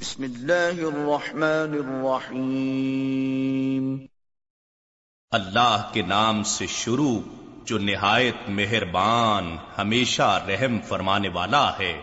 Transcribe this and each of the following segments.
بسم اللہ الرحمن الرحیم۔ اللہ کے نام سے شروع جو نہایت مہربان، ہمیشہ رحم فرمانے والا ہے۔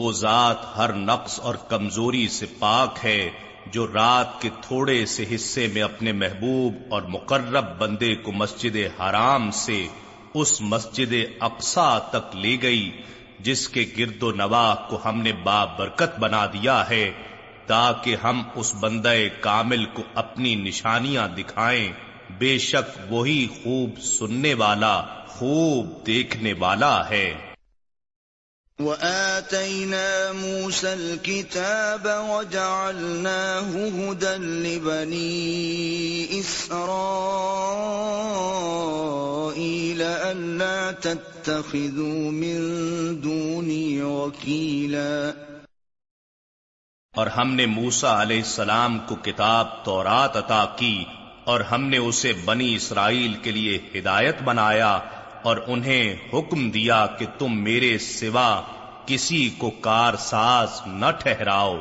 وہ ذات ہر نقص اور کمزوری سے پاک ہے جو رات کے تھوڑے سے حصے میں اپنے محبوب اور مقرب بندے کو مسجد حرام سے اس مسجد اقسا تک لے گئی، جس کے گرد و نواح کو ہم نے با برکت بنا دیا ہے، تاکہ ہم اس بندے کامل کو اپنی نشانیاں دکھائیں۔ بے شک وہی خوب سننے والا، خوب دیکھنے والا ہے۔ وآتينا موسى الكتاب وجعلناه هدى لبني إسرائيل ألا تتخذوا من دوني وكيلا اور ہم نے موسا علیہ السلام کو کتاب تورات عطا کی اور ہم نے اسے بنی اسرائیل کے لیے ہدایت بنایا اور انہیں حکم دیا کہ تم میرے سوا کسی کو کار ساز نہ ٹھہراؤ۔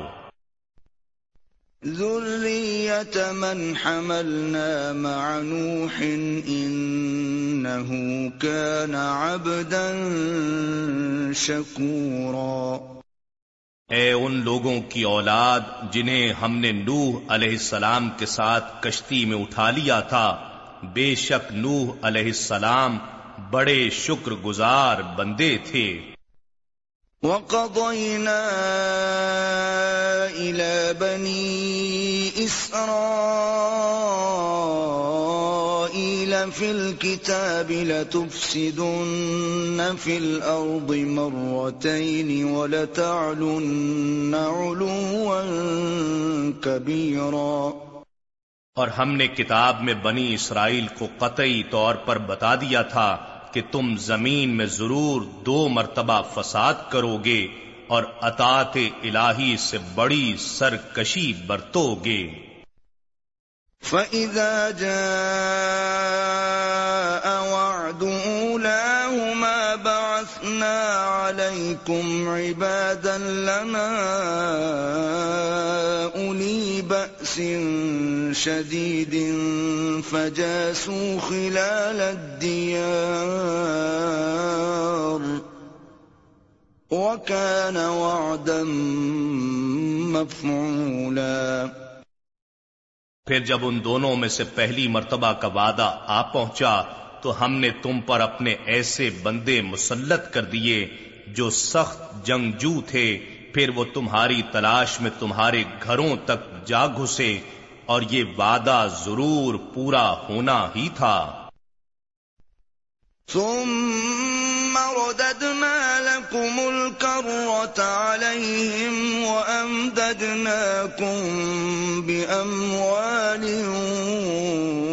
ذریت من حملنا مع نوح انہو کان عبدا شکورا اے ان لوگوں کی اولاد جنہیں ہم نے نوح علیہ السلام کے ساتھ کشتی میں اٹھا لیا تھا بے شک نوح علیہ السلام بڑے شکر گزار بندے تھے۔ وَقَضَيْنَا إِلَى بَنِي إِسْرَائِيلَ فِي الْكِتَابِ لَتُفْسِدُنَّ فِي الْأَرْضِ مَرَّتَيْنِ وَلَتَعْلُنَّ عُلُوًّا كَبِيرًا۔ اور ہم نے کتاب میں بنی اسرائیل کو قطعی طور پر بتا دیا تھا کہ تم زمین میں ضرور دو مرتبہ فساد کرو گے اور اطاط الہی سے بڑی سرکشی برتو گے۔ فَإِذَا جَاءَ وَعْدُ أُولَاهُمَا بَعَثْنَا عَلَيْكُمْ عِبَادًا لَنَا بَأْسٍ شَدِيدٍ فَجَاسُوا خِلَالَ الدِّيَارِ وَكَانَ وَعْدًا مَفْعُولًا پھر جب ان دونوں میں سے پہلی مرتبہ کا وعدہ آ پہنچا، تو ہم نے تم پر اپنے ایسے بندے مسلط کر دیے جو سخت جنگجو تھے۔ پھر وہ تمہاری تلاش میں تمہارے گھروں تک جا گھسے اور یہ وعدہ ضرور پورا ہونا ہی تھا۔ ثم رددنا لكم الكرة عليهم وأمددناكم بأموال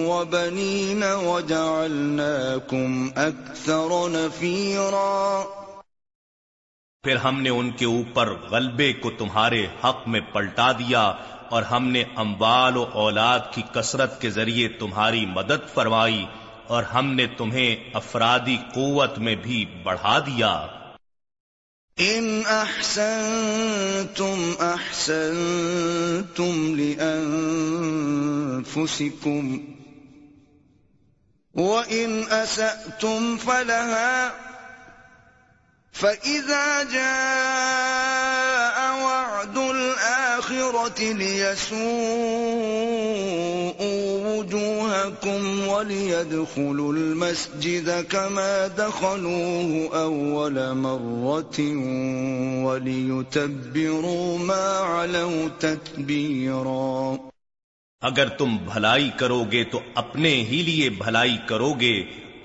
وبنين وجعلناكم أكثر نفيرا۔ پھر ہم نے ان کے اوپر غلبے کو تمہارے حق میں پلٹا دیا اور ہم نے اموال و اولاد کی کثرت کے ذریعے تمہاری مدد فرمائی اور ہم نے تمہیں افرادی قوت میں بھی بڑھا دیا۔ ان احسنتم احسنتم لانفسکم، وان اسأتم فلها فاذا جاء وعد الاخرة ليسوءوا وجوهكم وليدخلوا المسجد كما دخلوه أول مرة وليتبروا ما علوا تتبيرا اگر تم بھلائی کرو گے تو اپنے ہی لیے بھلائی کرو گے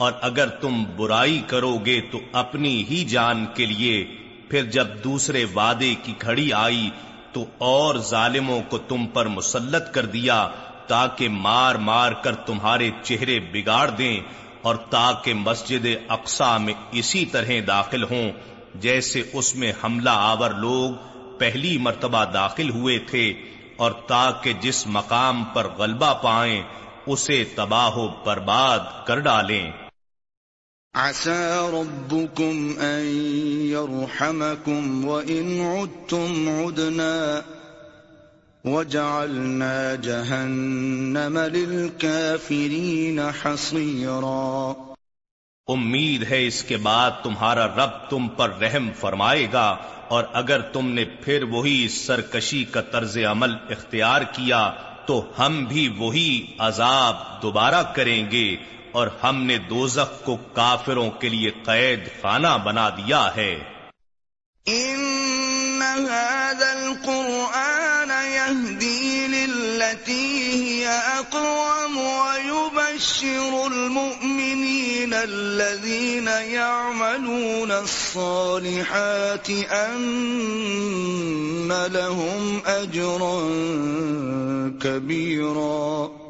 اور اگر تم برائی کرو گے تو اپنی ہی جان کے لیے، پھر جب دوسرے وعدے کی گھڑی آئی تو اور ظالموں کو تم پر مسلط کر دیا تاکہ مار مار کر تمہارے چہرے بگاڑ دیں اور تاکہ مسجد اقسا میں اسی طرح داخل ہوں، جیسے اس میں حملہ آور لوگ پہلی مرتبہ داخل ہوئے تھے اور تاکہ جس مقام پر غلبہ پائیں، اسے تباہ و برباد کر ڈالیں۔ عسى ربكم أن يرحمكم وإن عدتم عدنا وجعلنا جهنم للكافرين حصيرا امید ہے اس کے بعد تمہارا رب تم پر رحم فرمائے گا اور اگر تم نے پھر وہی سرکشی کا طرز عمل اختیار کیا تو ہم بھی وہی عذاب دوبارہ کریں گے اور ہم نے دوزخ کو کافروں کے لیے قید خانہ بنا دیا ہے۔ ان هذا القرآن يهدي للتي هي اقوم ويبشر المؤمنين الذين يعملون الصالحات ان لهم اجرا كبيرا۔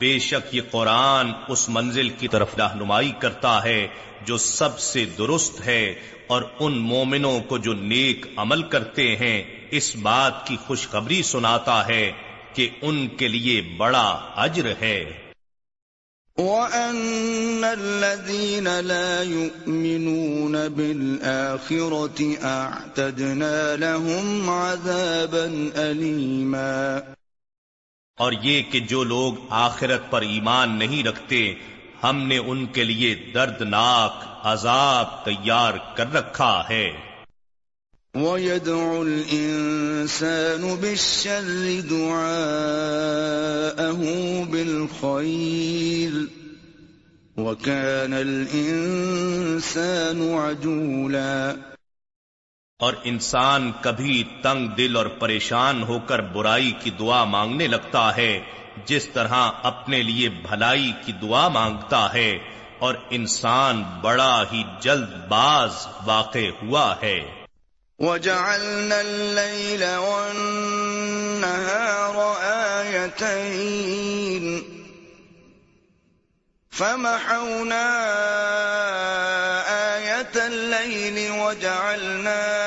بے شک یہ قرآن اس منزل کی طرف رہنمائی کرتا ہے جو سب سے درست ہے اور ان مومنوں کو جو نیک عمل کرتے ہیں، اس بات کی خوشخبری سناتا ہے کہ ان کے لیے بڑا اجر ہے۔ وَأَنَّ الَّذِينَ لَا يُؤْمِنُونَ بِالْآخِرَةِ أَعْتَدْنَا لَهُمْ عَذَابًا أَلِيمًا اور یہ کہ جو لوگ آخرت پر ایمان نہیں رکھتے، ہم نے ان کے لیے دردناک عذاب تیار کر رکھا ہے۔ وَيَدْعُ الْإِنسَانُ بِالشَّرِّ دُعَاءَهُ بِالْخَيْرِ وَكَانَ الْإِنسَانُ عَجُولًا۔ اور انسان کبھی تنگ دل اور پریشان ہو کر برائی کی دعا مانگنے لگتا ہے، جس طرح اپنے لیے بھلائی کی دعا مانگتا ہے، اور انسان بڑا ہی جلد باز واقع ہوا ہے۔ وَجَعَلْنَا اللَّيْلَ وَالنَّهَارَ آيَتَيْنِ فَمَحَوْنَا آيَةَ اللَّيْلِ وَجَعَلْنَا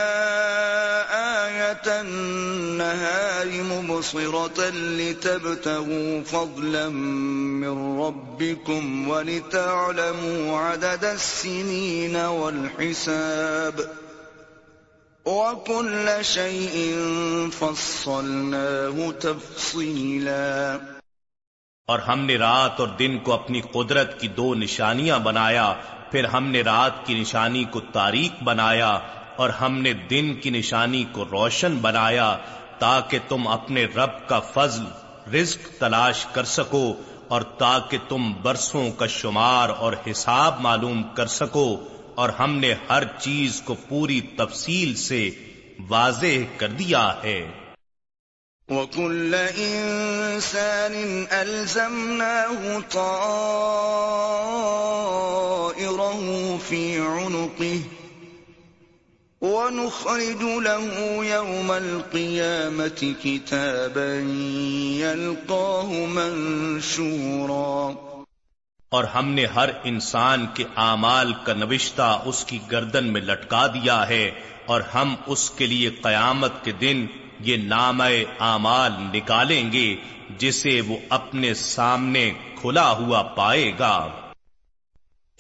النَّهَارِ مُبْصِرَةً لِتَبْتَغُوا فَضْلًا مِّن رَّبِّكُمْ وَلِتَعْلَمُوا عَدَدَ السِّنِينَ وَالْحِسَابَ. وَكُلَّ شَيْءٍ فَصَّلْنَاهُ تَفْصِيلًا. اور ہم نے رات اور دن کو اپنی قدرت کی دو نشانیاں بنایا، پھر ہم نے رات کی نشانی کو تاریخ بنایا، اور ہم نے دن کی نشانی کو روشن بنایا تاکہ تم اپنے رب کا فضل، رزق تلاش کر سکو اور تاکہ تم برسوں کا شمار اور حساب معلوم کر سکو اور ہم نے ہر چیز کو پوری تفصیل سے واضح کر دیا ہے۔ وَكُلَّ إِنسَانٍ أَلْزَمْنَاهُ طَائِرَهُ فِي عُنُقِهِ وَنُخْرِجُ لَهُ يَوْمَ الْقِيَامَةِ كِتَابًا يَلْقَاهُ مَنشُورًا. اور ہم نے ہر انسان کے اعمال کا نوشتہ اس کی گردن میں لٹکا دیا ہے اور ہم اس کے لیے قیامت کے دن یہ نام اعمال نکالیں گے جسے وہ اپنے سامنے کھلا ہوا پائے گا۔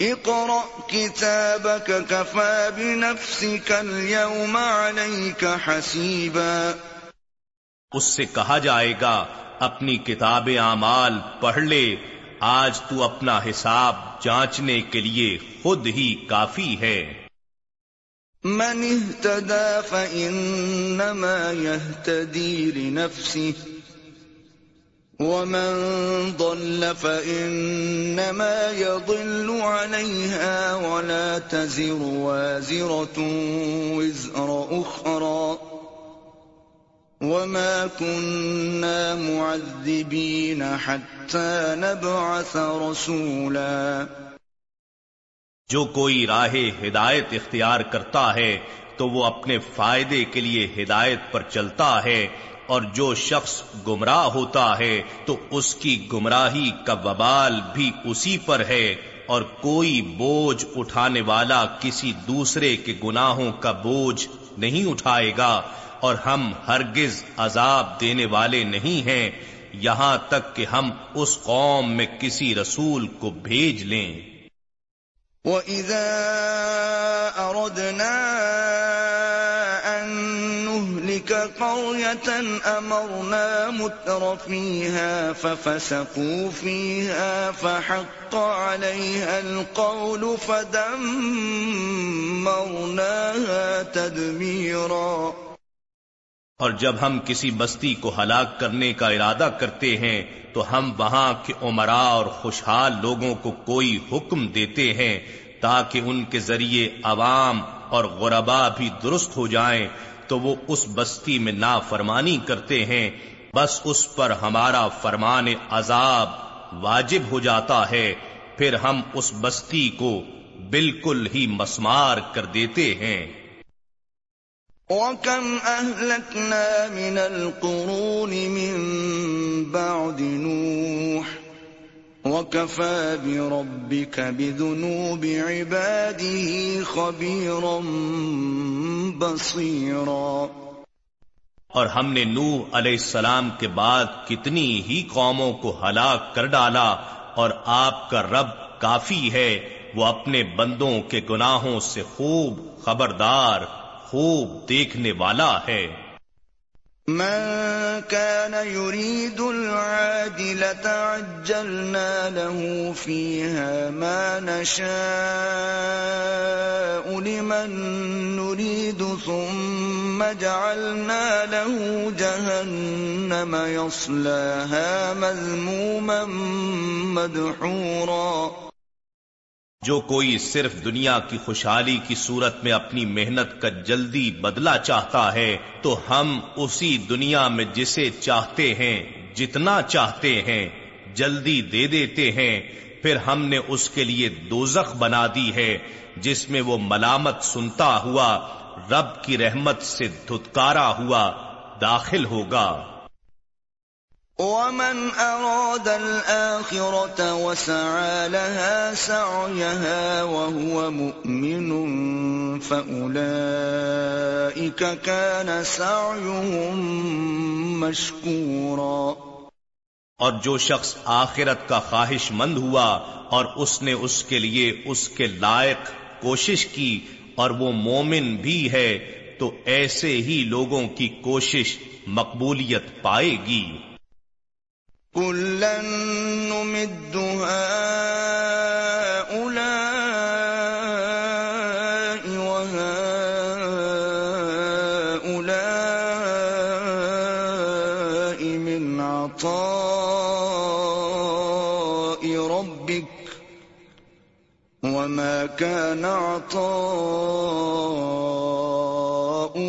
اقرأ كتابك كفى بنفسك اليوم عليك حسيبا اس سے کہا جائے گا اپنی کتاب اعمال پڑھ لے آج تو اپنا حساب جانچنے کے لیے خود ہی کافی ہے۔ من اهتدى فإنما يهتدي لنفسه۔ ومن ضل فإنما يضل عليها ولا تزر وازرة وزر أخرى وما كنا معذبين حتى نبعث رسولا جو کوئی راہ ہدایت اختیار کرتا ہے تو وہ اپنے فائدے کے لیے ہدایت پر چلتا ہے اور جو شخص گمراہ ہوتا ہے تو اس کی گمراہی کا وبال بھی اسی پر ہے اور کوئی بوجھ اٹھانے والا کسی دوسرے کے گناہوں کا بوجھ نہیں اٹھائے گا اور ہم ہرگز عذاب دینے والے نہیں ہیں، یہاں تک کہ ہم اس قوم میں کسی رسول کو بھیج لیں۔ وَإِذَا أَرَدْنَا نُهْلِكَ قَرْيَةً أَمَرْنَا مُتْرَ فِيهَا فَفَسَقُوا فِيهَا فَحَقَّ عَلَيْهَا الْقَوْلُ فَدَمَّرْنَاهَا تَدْمِيرًا اور جب ہم کسی بستی کو ہلاک کرنے کا ارادہ کرتے ہیں، تو ہم وہاں کے عمرا اور خوشحال لوگوں کو کوئی حکم دیتے ہیں تاکہ ان کے ذریعے عوام اور غربا بھی درست ہو جائیں تو وہ اس بستی میں نافرمانی کرتے ہیں۔ بس اس پر ہمارا فرمان عذاب واجب ہو جاتا ہے۔ پھر ہم اس بستی کو بالکل ہی مسمار کر دیتے ہیں۔ وَكَمْ أَهْلَكْنَا مِنَ الْقُرُونِ مِن بَعْدِ نُوحٍ وَكَفَى بِرَبِّكَ بِذُنُوبِ عِبَادِهِ خَبِيرًا بَصِيرًا۔ اور ہم نے نوح علیہ السلام کے بعد کتنی ہی قوموں کو ہلاک کر ڈالا اور آپ کا رب کافی ہے، وہ اپنے بندوں کے گناہوں سے خوب خبردار، خوب دیکھنے والا ہے۔ من كان يريد العاجلة عجلنا له فيها ما نشاء لمن نريد ثم جعلنا له جهنم يصلاها مذموما مدحورا جو کوئی صرف دنیا کی خوشحالی کی صورت میں اپنی محنت کا جلدی بدلا چاہتا ہے، تو ہم اسی دنیا میں جسے چاہتے ہیں، جتنا چاہتے ہیں، جلدی دے دیتے ہیں۔ پھر ہم نے اس کے لیے دوزخ بنا دی ہے، جس میں وہ ملامت سنتا ہوا، رب کی رحمت سے دھتکارا ہوا داخل ہوگا۔ ومن أراد الآخرة وسعى لها سعيها وهو مؤمن فأولئك كان سعيهم مشكورا۔ اور جو شخص آخرت کا خواہش مند ہوا اور اس نے اس کے لیے اس کے لائق کوشش کی اور وہ مومن بھی ہے، تو ایسے ہی لوگوں کی کوشش مقبولیت پائے گی۔ كلا نمد هؤلاء وهؤلاء من عطاء ربك وما كان عطاء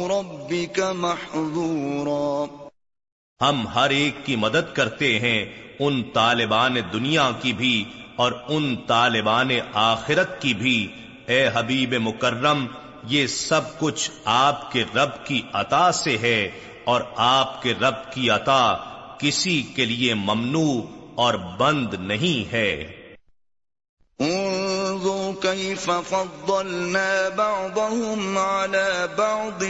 ربك محظورا ہم ہر ایک کی مدد کرتے ہیں ان طالبان دنیا کی بھی اور ان طالبان آخرت کی بھی۔ اے حبیب مکرم، یہ سب کچھ آپ کے رب کی عطا سے ہے اور آپ کے رب کی عطا کسی کے لیے ممنوع اور بند نہیں ہے۔ انظر كيف فضلنا بعضهم على بعض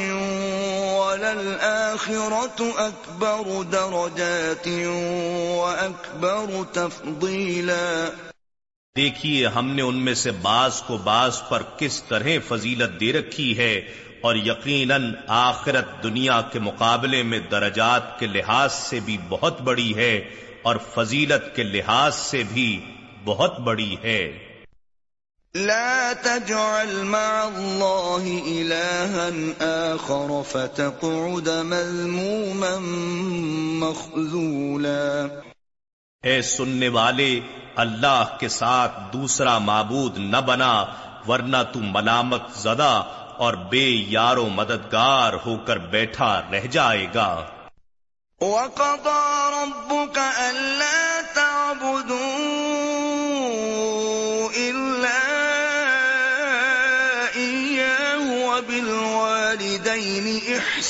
وللآخرة أكبر درجات وأكبر تفضيلا دیکھیے، ہم نے ان میں سے بعض کو بعض پر کس طرح فضیلت دے رکھی ہے اور یقیناً آخرت دنیا کے مقابلے میں درجات کے لحاظ سے بھی بہت بڑی ہے اور فضیلت کے لحاظ سے بھی بہت بڑی ہے۔ لا تجعل مع الله إلها آخر فتقعد مذموما مخذولا. اے سننے والے اللہ کے ساتھ دوسرا معبود نہ بنا ورنہ تو ملامت زدہ اور بے یارو مددگار ہو کر بیٹھا رہ جائے گا۔ وَقَضَى رَبُّكَ أَلَّا تَعْبُدُوا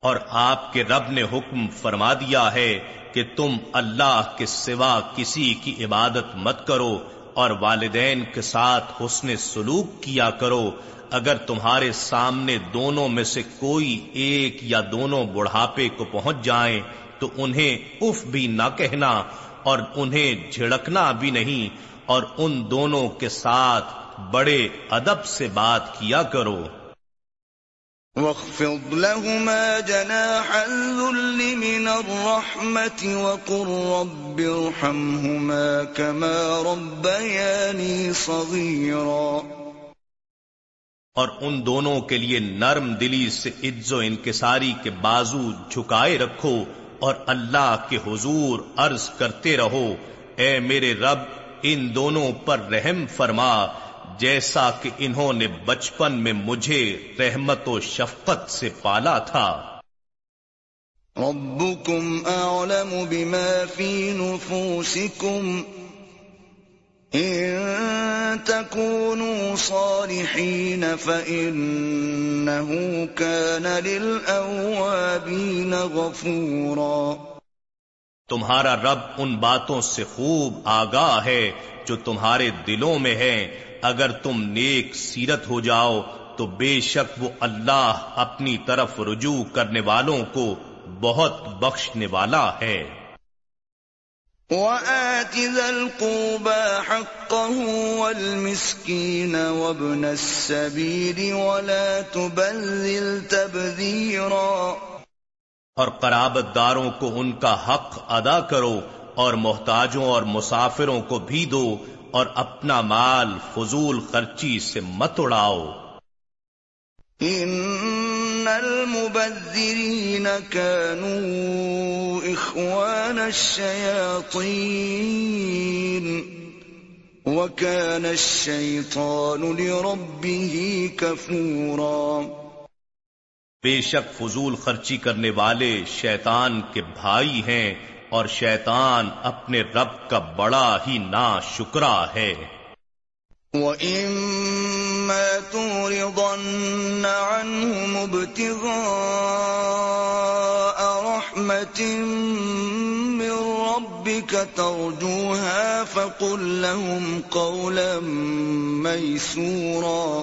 اور آپ کے رب نے حکم فرما دیا ہے کہ تم اللہ کے سوا کسی کی عبادت مت کرو اور والدین کے ساتھ حسن سلوک کیا کرو۔ اگر تمہارے سامنے دونوں میں سے کوئی ایک یا دونوں بڑھاپے کو پہنچ جائیں تو انہیں اف بھی نہ کہنا اور انہیں جھڑکنا بھی نہیں اور ان دونوں کے ساتھ بڑے ادب سے بات کیا کرو۔ واخفض لهما جناح الذل من الرحمة وقل رب ارحمهما كما ربياني صغيرا. اور ان دونوں کے لیے نرم دلی سے عز و انکساری کے بازو جھکائے رکھو اور اللہ کے حضور عرض کرتے رہو، اے میرے رب، ان دونوں پر رحم فرما جیسا کہ انہوں نے بچپن میں مجھے رحمت و شفقت سے پالا تھا۔ ربكم اعلم بما في نفوسكم ان تكونوا صالحين فانه كان للاوابين غفورا۔ تمہارا رب ان باتوں سے خوب آگاہ ہے جو تمہارے دلوں میں ہیں۔ اگر تم نیک سیرت ہو جاؤ تو بے شک وہ اللہ اپنی طرف رجوع کرنے والوں کو بہت بخشنے والا ہے۔ وَآتِ ذَا الْقُوبَى حَقَّهُ وَالْمِسْكِينَ وَابْنَ السَّبِيلِ وَلَا تُبَذِّلْ تَبْذِيرًا۔ اور قرابت داروں کو ان کا حق ادا کرو اور محتاجوں اور مسافروں کو بھی دو اور اپنا مال فضول خرچی سے مت اڑاؤ۔ ان المبذرین كانوا اخوان الشیاطین وكان الشیطان لربه کفورا بے شک فضول خرچی کرنے والے شیطان کے بھائی ہیں۔ اور شیطان اپنے رب کا بڑا ہی نا شکرا ہے۔ وَإِمَّا تُورِضَنَّ عَنْهُمُ ابْتِغَاءَ رَحْمَةٍ مِّن رَّبِّكَ تَرْجُوهَا فَقُل لَّهُمْ قَوْلًا مَّيْسُورًا۔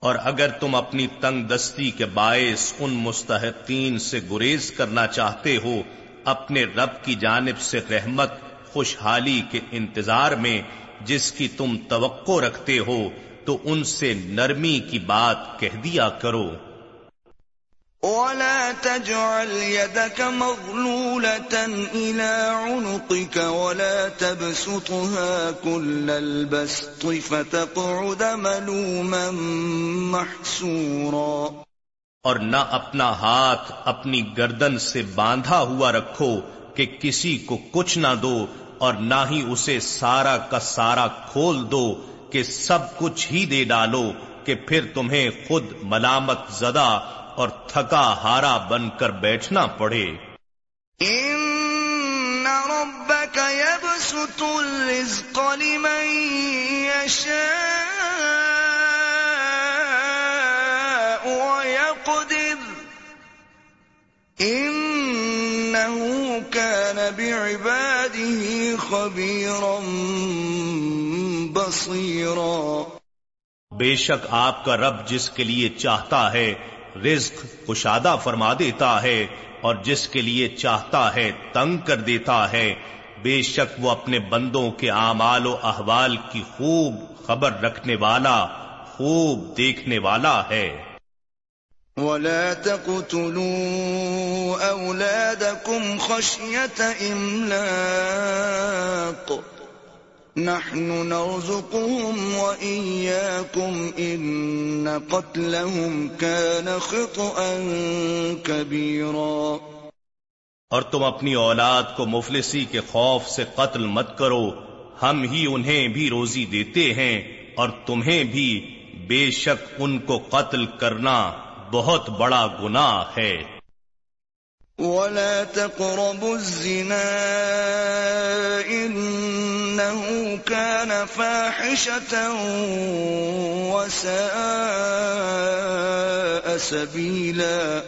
اور اگر تم اپنی تنگ دستی کے باعث ان مستحقین سے گریز کرنا چاہتے ہو اپنے رب کی جانب سے رحمت، خوشحالی کے انتظار میں جس کی تم توقع رکھتے ہو، تو ان سے نرمی کی بات کہہ دیا کرو۔ ولا تجعل يدك مغلولة إلى عنقك ولا تبسطها كل البسط فتقعد ملوما محسورا۔ اور نہ اپنا ہاتھ اپنی گردن سے باندھا ہوا رکھو کہ کسی کو کچھ نہ دو اور نہ ہی اسے سارا کا سارا کھول دو کہ سب کچھ ہی دے ڈالو کہ پھر تمہیں خود ملامت زدہ اور تھکا ہارا بن کر بیٹھنا پڑے۔ ان ربك يبسط الرزق لمن يشاء۔ كان بعباده خبيرا بصيرا. بے شک آپ کا رب جس کے لیے چاہتا ہے رزق کشادہ فرما دیتا ہے اور جس کے لیے چاہتا ہے تنگ کر دیتا ہے، بے شک وہ اپنے بندوں کے اعمال و احوال کی خوب خبر رکھنے والا، خوب دیکھنے والا ہے۔ ولا تقتلوا أولادكم خشية إملاق. نحن نرزقهم وإياكم إن قتلهم كان خطأ كبيرا. اور تم اپنی اولاد کو مفلسی کے خوف سے قتل مت کرو، ہم ہی انہیں بھی روزی دیتے ہیں اور تمہیں بھی بے شک ان کو قتل کرنا بہت بڑا گناہ ہے۔ ولا تقربوا الزنا إنه كان فاحشة وساء سبيلا۔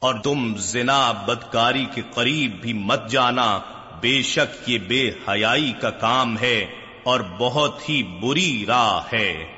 اور تم زنا بدکاری کے قریب بھی مت جانا بے شک یہ بے حیائی کا کام ہے اور بہت ہی بری راہ ہے۔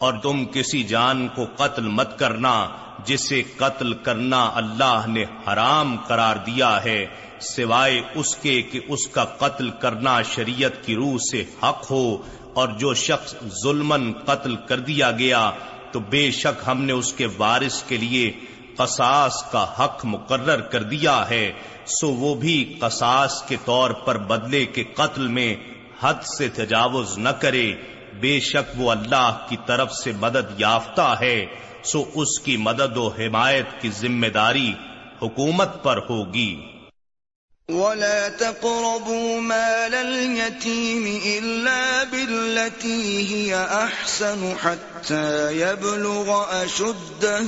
اور تم کسی جان کو قتل مت کرنا جسے قتل کرنا اللہ نے حرام قرار دیا ہے، سوائے اس کے کہ اس کا قتل کرنا شریعت کی روح سے حق ہو، اور جو شخص ظلمن قتل کر دیا گیا تو بے شک ہم نے اس کے وارث کے لیے قصاص کا حق مقرر کر دیا ہے، سو وہ بھی قصاص کے طور پر بدلے کے قتل میں حد سے تجاوز نہ کرے۔ بے شک وہ اللہ کی طرف سے مدد یافتہ ہے، سو اس کی مدد و حمایت کی ذمہ داری حکومت پر ہوگی۔ ولا تقربوا مال اليتيم إلا بالتي هي أحسن حتى يبلغ أشده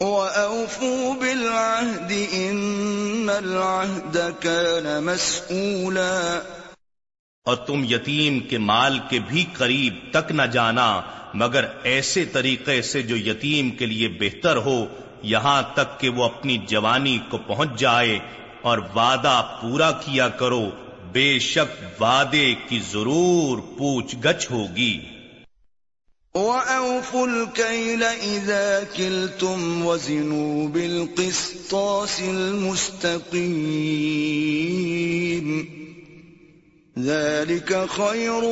وأوفوا بالعهد إن العهد كان مسؤولا اور تم یتیم کے مال کے بھی قریب تک نہ جانا، مگر ایسے طریقے سے جو یتیم کے لیے بہتر ہو، یہاں تک کہ وہ اپنی جوانی کو پہنچ جائے اور وعدہ پورا کیا کرو، بے شک وعدے کی ضرور پوچھ گچھ ہوگی۔ وَأَوْفُوا الْكَيْلَ إِذَا كِلْتُمْ وَزِنُوا بِالْقِسْطَاسِ الْمُسْتَقِيمِ ذلك خير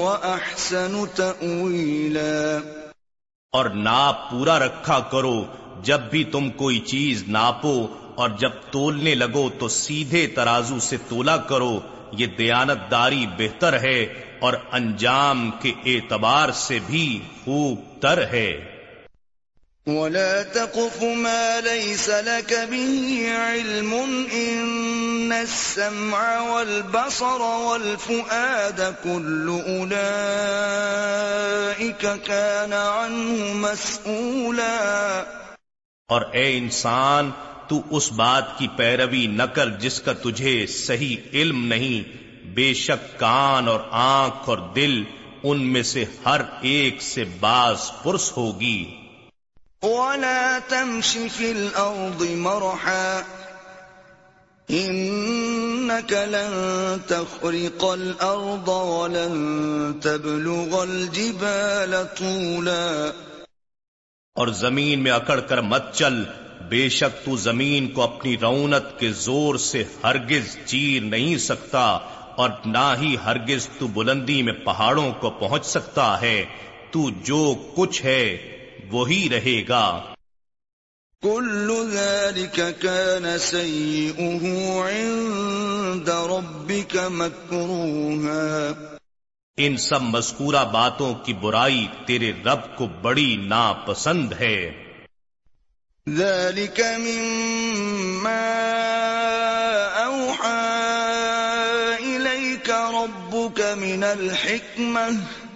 وأحسن تأويلا. اور ناپ پورا رکھا کرو، جب بھی تم کوئی چیز ناپو اور جب تولنے لگو تو سیدھے ترازو سے تولا کرو، یہ دیانت داری بہتر ہے اور انجام کے اعتبار سے بھی خوب تر ہے۔ ولا تقف ما ليس لك به علم إن السمع والبصر والفؤاد كل أولئك كان عنه مسؤولا اور اے انسان، تو اس بات کی پیروی نہ کر جس کا تجھے صحیح علم نہیں۔ بے شک کان اور آنکھ اور دل ان میں سے ہر ایک سے باز پرس ہوگی۔ ولا تمش في الأرض مرحا. إنك لن تخرق الأرض ولن تبلغ الجبال طولا. اور زمین میں اکڑ کر مت چل، بے شک تو زمین کو اپنی رونت کے زور سے ہرگز چیر نہیں سکتا اور نہ ہی ہرگز تو بلندی میں پہاڑوں کو پہنچ سکتا ہے۔ تو جو کچھ ہے وہی رہے گا۔ كل ذلك كان سيئه عند ربك مكروها ان سب مذکورہ باتوں کی برائی تیرے رب کو بڑی ناپسند ہے۔ ذلك مما اوحى اليك ربك من الحكمه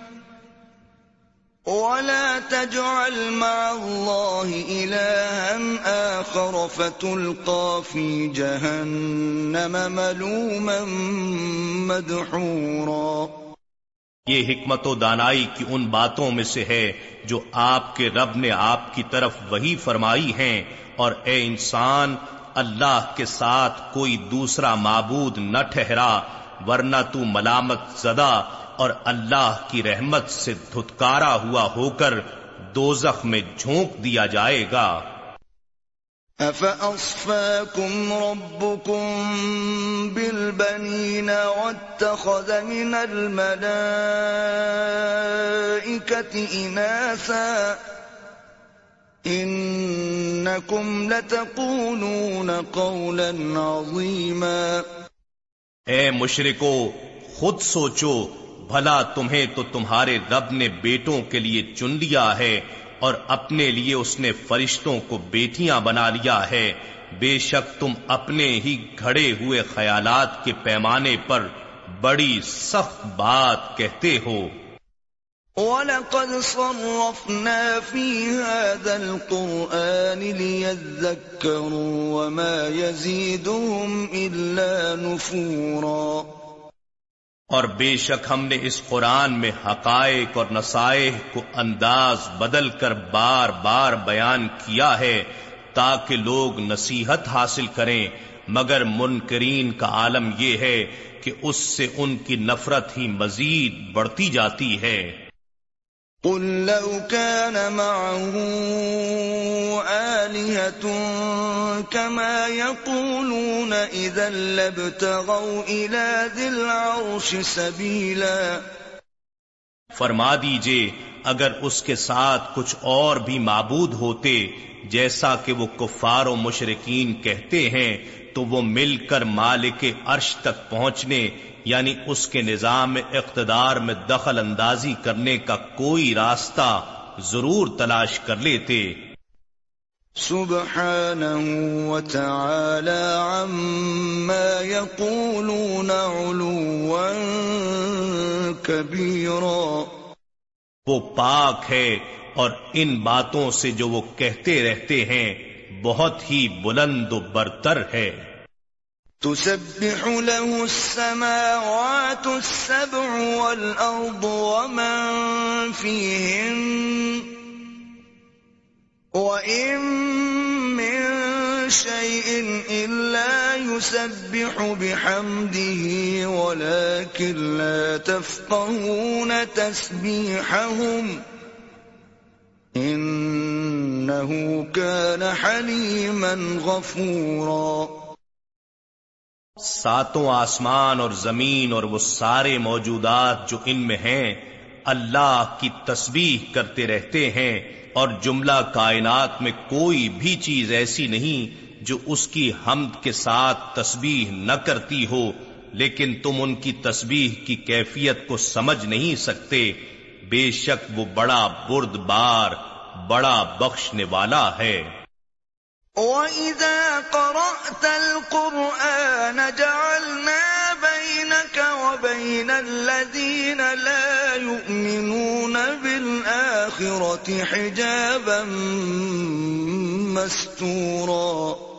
ولا تجعل مع الله إلها آخر فتلقى في جهنم ملوما مدحورا یہ حکمت و دانائی کی ان باتوں میں سے ہے جو آپ کے رب نے آپ کی طرف وہی فرمائی ہیں اور اے انسان، اللہ کے ساتھ کوئی دوسرا معبود نہ ٹھہرا، ورنہ تو ملامت زدہ اور اللہ کی رحمت سے دھتکارا ہوا ہو کر دوزخ میں جھونک دیا جائے گا۔ أفأصفاكم ربكم بالبنين واتخذ من الملائكة إناثا إنكم لتقولون قولا عظيما اے مشرکو خود سوچو بھلا تمہیں تو تمہارے رب نے بیٹوں کے لیے چن لیا ہے اور اپنے لیے اس نے فرشتوں کو بیٹیاں بنا لیا ہے۔ بے شک تم اپنے ہی گھڑے ہوئے خیالات کے پیمانے پر بڑی سخت بات کہتے ہو۔ وَلَقَدْ صَرَّفْنَا فِي هَذَا الْقُرْآنِ لِيَذَّكَّرُوا وَمَا يَزِيدُهُمْ إِلَّا نُفُورًا۔ اور بے شک ہم نے اس قرآن میں حقائق اور نصائح کو انداز بدل کر بار بار بیان کیا ہے تاکہ لوگ نصیحت حاصل کریں۔ مگر منکرین کا عالم یہ ہے کہ اس سے ان کی نفرت ہی مزید بڑھتی جاتی ہے۔ قل لو كان معه آلهة كما يقولون إذا لابتغوا إلى ذي العرش سبيلا. فرما دیجیے، اگر اس کے ساتھ کچھ اور بھی معبود ہوتے، جیسا کہ وہ کفار و مشرقین کہتے ہیں تو وہ مل کر مالک عرش تک پہنچنے یعنی اس کے نظام اقتدار میں دخل اندازی کرنے کا کوئی راستہ ضرور تلاش کر لیتے۔ عما يقولون علوا كبيرا وہ پاک ہے اور ان باتوں سے جو وہ کہتے رہتے ہیں۔ بہت ہی بلند و برتر ہے۔ تسبح له السماوات السبع والأرض ومن فيهن وإن من شيء إلا يسبح بحمده ولكن لا تفقهون تسبيحهم۔ إنه كان حليما غفوراً. ساتوں آسمان اور زمین اور وہ سارے موجودات جو ان میں ہیں، اللہ کی تسبیح کرتے رہتے ہیں اور جملہ کائنات میں کوئی بھی چیز ایسی نہیں جو اس کی حمد کے ساتھ تسبیح نہ کرتی ہو، لیکن تم ان کی تسبیح کی کیفیت کو سمجھ نہیں سکتے۔ بے شک وہ بڑا برد بار بڑا بخشنے والا ہے۔ وَإِذَا قَرَأْتَ الْقُرْآنَ جَعَلْنَا بَيْنَكَ وَبَيْنَ الَّذِينَ لَا يُؤْمِنُونَ بِالْآخِرَةِ حِجَابًا مَسْتُورًا۔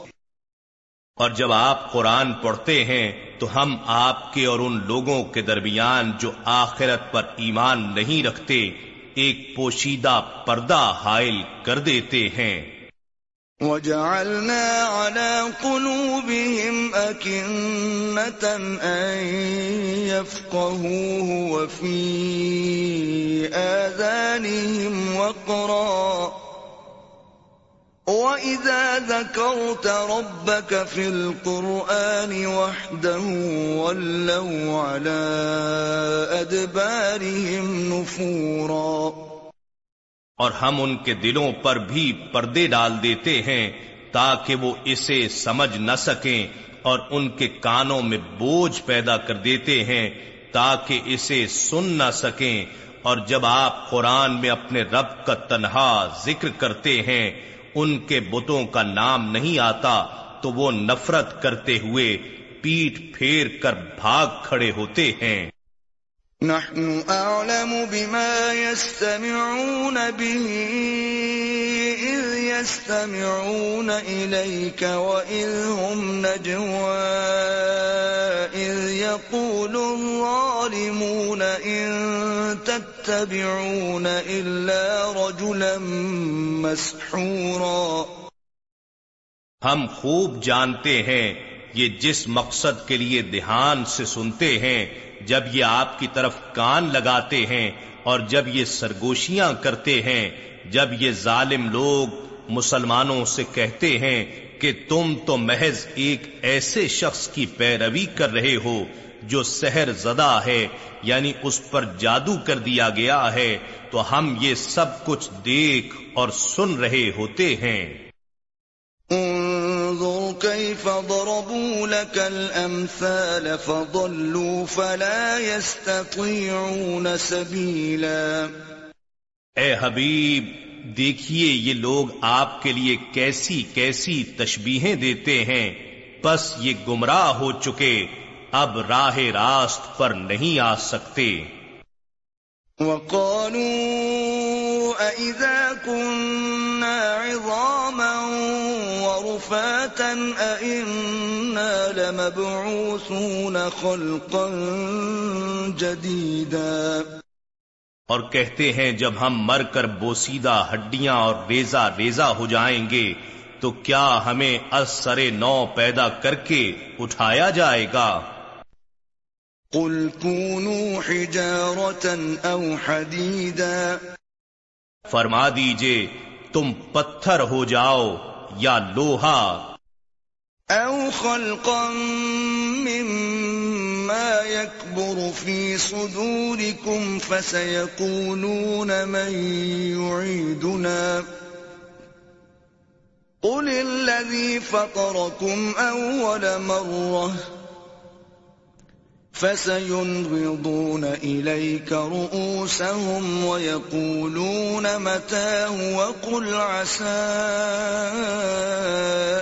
اور جب آپ قرآن پڑھتے ہیں تو ہم آپ کے اور ان لوگوں کے درمیان جو آخرت پر ایمان نہیں رکھتے، ایک پوشیدہ پردہ حائل کر دیتے ہیں۔ وَجَعَلْنَا عَلَى قُلُوبِهِمْ أَكِنَّةً أَن يَفْقَهُوهُ وَفِي آذَانِهِمْ وَقْرًا وَإِذَا ذَكَرْتَ رَبَّكَ فِي الْقُرْآنِ وَحْدَهُ وَلَّوْا عَلَى أَدْبَارِهِمْ نُفُورًا اور ہم ان کے دلوں پر بھی پردے ڈال دیتے ہیں تاکہ وہ اسے سمجھ نہ سکیں اور ان کے کانوں میں بوجھ پیدا کر دیتے ہیں تاکہ اسے سن نہ سکیں اور جب آپ قرآن میں اپنے رب کا تنہا ذکر کرتے ہیں ان کے بتوں کا نام نہیں آتا تو وہ نفرت کرتے ہوئے پیٹ پھیر کر بھاگ کھڑے ہوتے ہیں۔ نحن أعلم بما يستمعون به إذ يستمعون إليك وإذ هم نجوى إذ يقول الظالمون إن تتبعون إلا رجلا مسحورا. ہم خوب جانتے ہیں، یہ جس مقصد کے لیے دھیان سے سنتے ہیں، جب یہ آپ کی طرف کان لگاتے ہیں اور جب یہ سرگوشیاں کرتے ہیں، جب یہ ظالم لوگ مسلمانوں سے کہتے ہیں کہ تم تو محض ایک ایسے شخص کی پیروی کر رہے ہو جو سحر زدہ ہے یعنی اس پر جادو کر دیا گیا ہے تو ہم یہ سب کچھ دیکھ اور سن رہے ہوتے ہیں۔ انظر كيف ضربوا لك الأمثال فضلوا فلا يستطيعون سبيلا اے حبیب دیکھیے یہ لوگ آپ کے لیے کیسی کیسی تشبیہیں دیتے ہیں۔ بس یہ گمراہ ہو چکے۔ اب راہ راست پر نہیں آ سکتے۔ وقالوا أئذا كنا عظاما ورفاتا أئنا لمبعوثون خلقا جديدا۔ اور کہتے ہیں جب ہم مر کر بوسیدہ ہڈیاں اور ریزا ریزا ہو جائیں گے تو کیا ہمیں از سر نو پیدا کر کے اٹھایا جائے گا؟ قل كونوا حجارة أو حديدا. فرما دیجیے تم پتھر ہو جاؤ یا لوہا؟ أو خلقا مما يكبر في صدوركم فسيقولون من يعيدنا. قل الذي فطركم أول مرة فسينغضون إليك رؤوسهم ويقولون متاه وقل عسى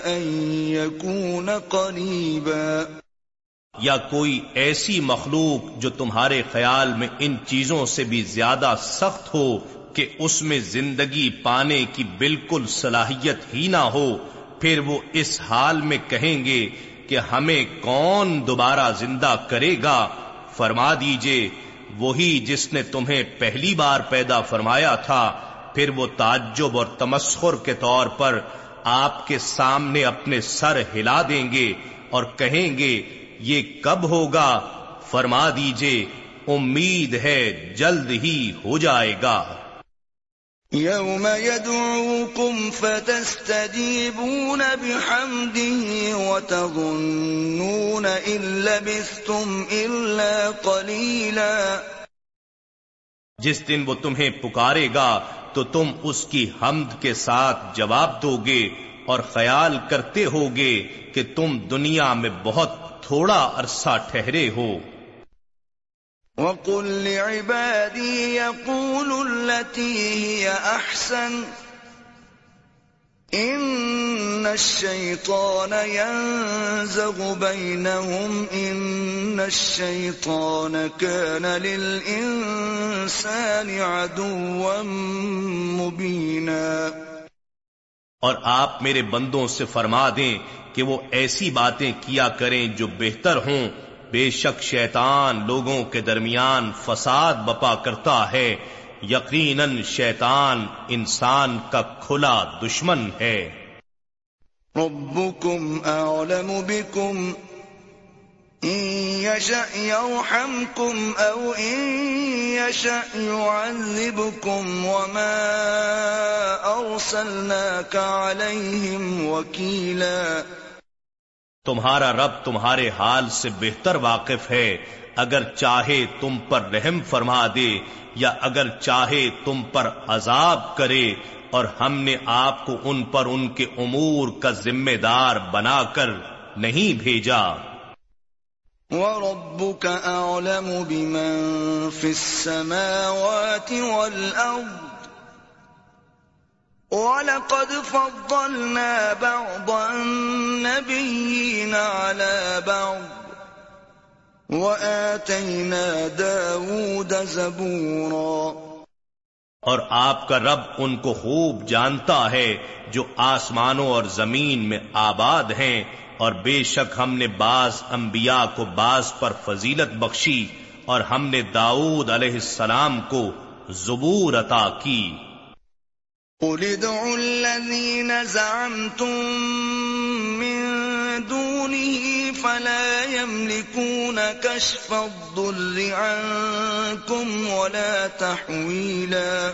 أن يكون قريبا یا کوئی ایسی مخلوق جو تمہارے خیال میں ان چیزوں سے بھی زیادہ سخت ہو کہ اس میں زندگی پانے کی بالکل صلاحیت ہی نہ ہو، پھر وہ اس حال میں کہیں گے کہ ہمیں کون دوبارہ زندہ کرے گا؟ فرما دیجیے، وہی جس نے تمہیں پہلی بار پیدا فرمایا تھا، پھر وہ تعجب اور تمسخر کے طور پر آپ کے سامنے اپنے سر ہلا دیں گے اور کہیں گے، یہ کب ہوگا؟ فرما دیجیے، امید ہے جلد ہی ہو جائے گا۔ يوم يدعوكم فتستجيبون بحمده وتظنون إن لبثتم إلا قليلا. جس دن وہ تمہیں پکارے گا تو تم اس کی حمد کے ساتھ جواب دو گے اور خیال کرتے ہوگے کہ تم دنیا میں بہت تھوڑا عرصہ ٹھہرے ہو۔ وقل لعبادي يقول التي هي أحسن. إن الشيطان ينزغ بينهم. إن الشيطان كان للإنسان عدوا مبينا. اور آپ میرے بندوں سے فرما دیں کہ وہ ایسی باتیں کیا کریں جو بہتر ہوں بے شک شیطان لوگوں کے درمیان فساد بپا کرتا ہے۔ یقیناً شیطان انسان کا کھلا دشمن ہے۔ ربكم اعلم بكم ان يشأ يرحمكم او ان يشأ يعذبكم وما ارسلناك عليهم وكيلا تمہارا رب تمہارے حال سے بہتر واقف ہے۔ اگر چاہے تم پر رحم فرما دے یا اگر چاہے تم پر عذاب کرے اور ہم نے آپ کو ان پر ان کے امور کا ذمہ دار بنا کر نہیں بھیجا۔ وَرَبُّكَ أَعْلَمُ بِمَن فِي السَّمَاوَاتِ وَالْأَرْضِ وَلَقَدْ فَضَّلْنَا بَعْضَ النَّبِيِّينَ عَلَى بَعْضٍ وَآتَيْنَا دَاوُودَ زَبُورًا اور آپ کا رب ان کو خوب جانتا ہے جو آسمانوں اور زمین میں آباد ہیں، اور بے شک ہم نے بعض انبیاء کو بعض پر فضیلت بخشی، اور ہم نے داؤد علیہ السلام کو زبور عطا کی۔ قل ادعوا الذين زعمتم من دونه فلا يملكون كشف الضر عنكم ولا تحويلا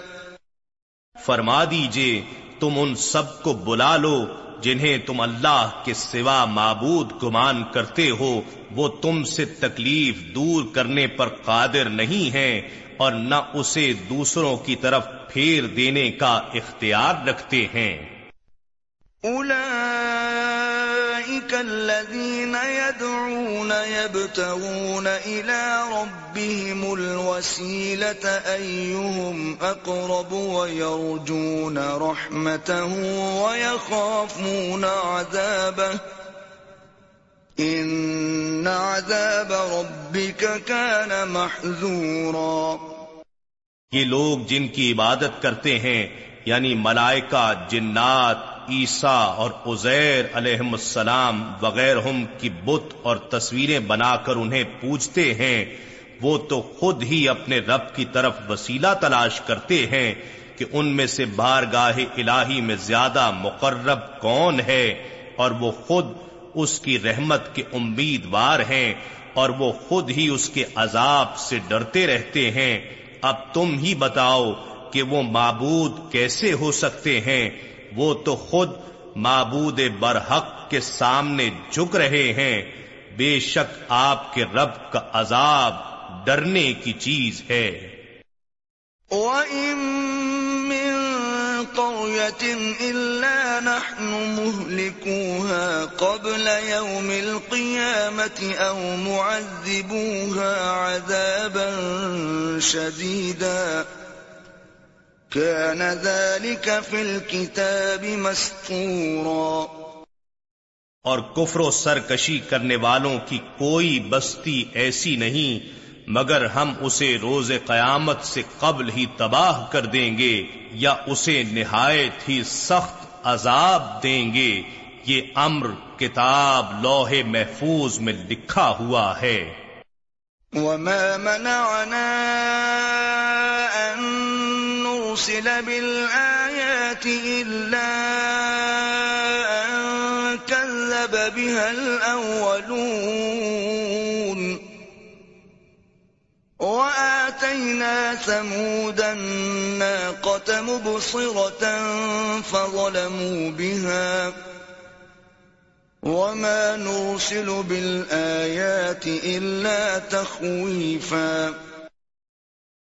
فرما دیجیے، تم ان سب کو بلا لو جنہیں تم اللہ کے سوا معبود گمان کرتے ہو، وہ تم سے تکلیف دور کرنے پر قادر نہیں ہیں۔ اور نہ اسے دوسروں کی طرف پھیر دینے کا اختیار رکھتے ہیں۔ الذين يدعون يبتغون إلى ربهم الوسيلة أيهم أقرب ويرجون رحمته ويخافون عذابه إن عذاب ربك كان محذورا۔ یہ لوگ جن کی عبادت کرتے ہیں یعنی ملائکہ، جنات، عیسیٰ اور عزیر علیہ السلام وغیرہ کی بت اور تصویریں بنا کر انہیں پوچھتے ہیں، وہ تو خود ہی اپنے رب کی طرف وسیلہ تلاش کرتے ہیں کہ ان میں سے بارگاہ الہی میں زیادہ مقرب کون ہے اور وہ خود اس کی رحمت کے امیدوار ہیں اور وہ خود ہی اس کے عذاب سے ڈرتے رہتے ہیں۔ اب تم ہی بتاؤ کہ وہ معبود کیسے ہو سکتے ہیں؟ وہ تو خود معبود برحق کے سامنے جھک رہے ہیں۔ بے شک آپ کے رب کا عذاب ڈرنے کی چیز ہے۔ وَإِن قَرْيَةٍ إِلَّا نَحْنُ مُهْلِكُوهَا قَبْلَ يَوْمِ الْقِيَامَةِ أَوْ مُعَذِّبُوهَا عَذَابًا شَدِيدًا كان ذلك في الكتاب مسطورا اور کفر و سرکشی کرنے والوں کی کوئی بستی ایسی نہیں مگر ہم اسے روز قیامت سے قبل ہی تباہ کر دیں گے یا اسے نہایت ہی سخت عذاب دیں گے، یہ امر کتاب لوح محفوظ میں لکھا ہوا ہے۔ وما منعنا نرسل بالآيات إلا أن كذب بها الأولون وآتينا ثمود الناقة مبصرة فظلموا بها وما نرسل بالآيات إلا تخويفاً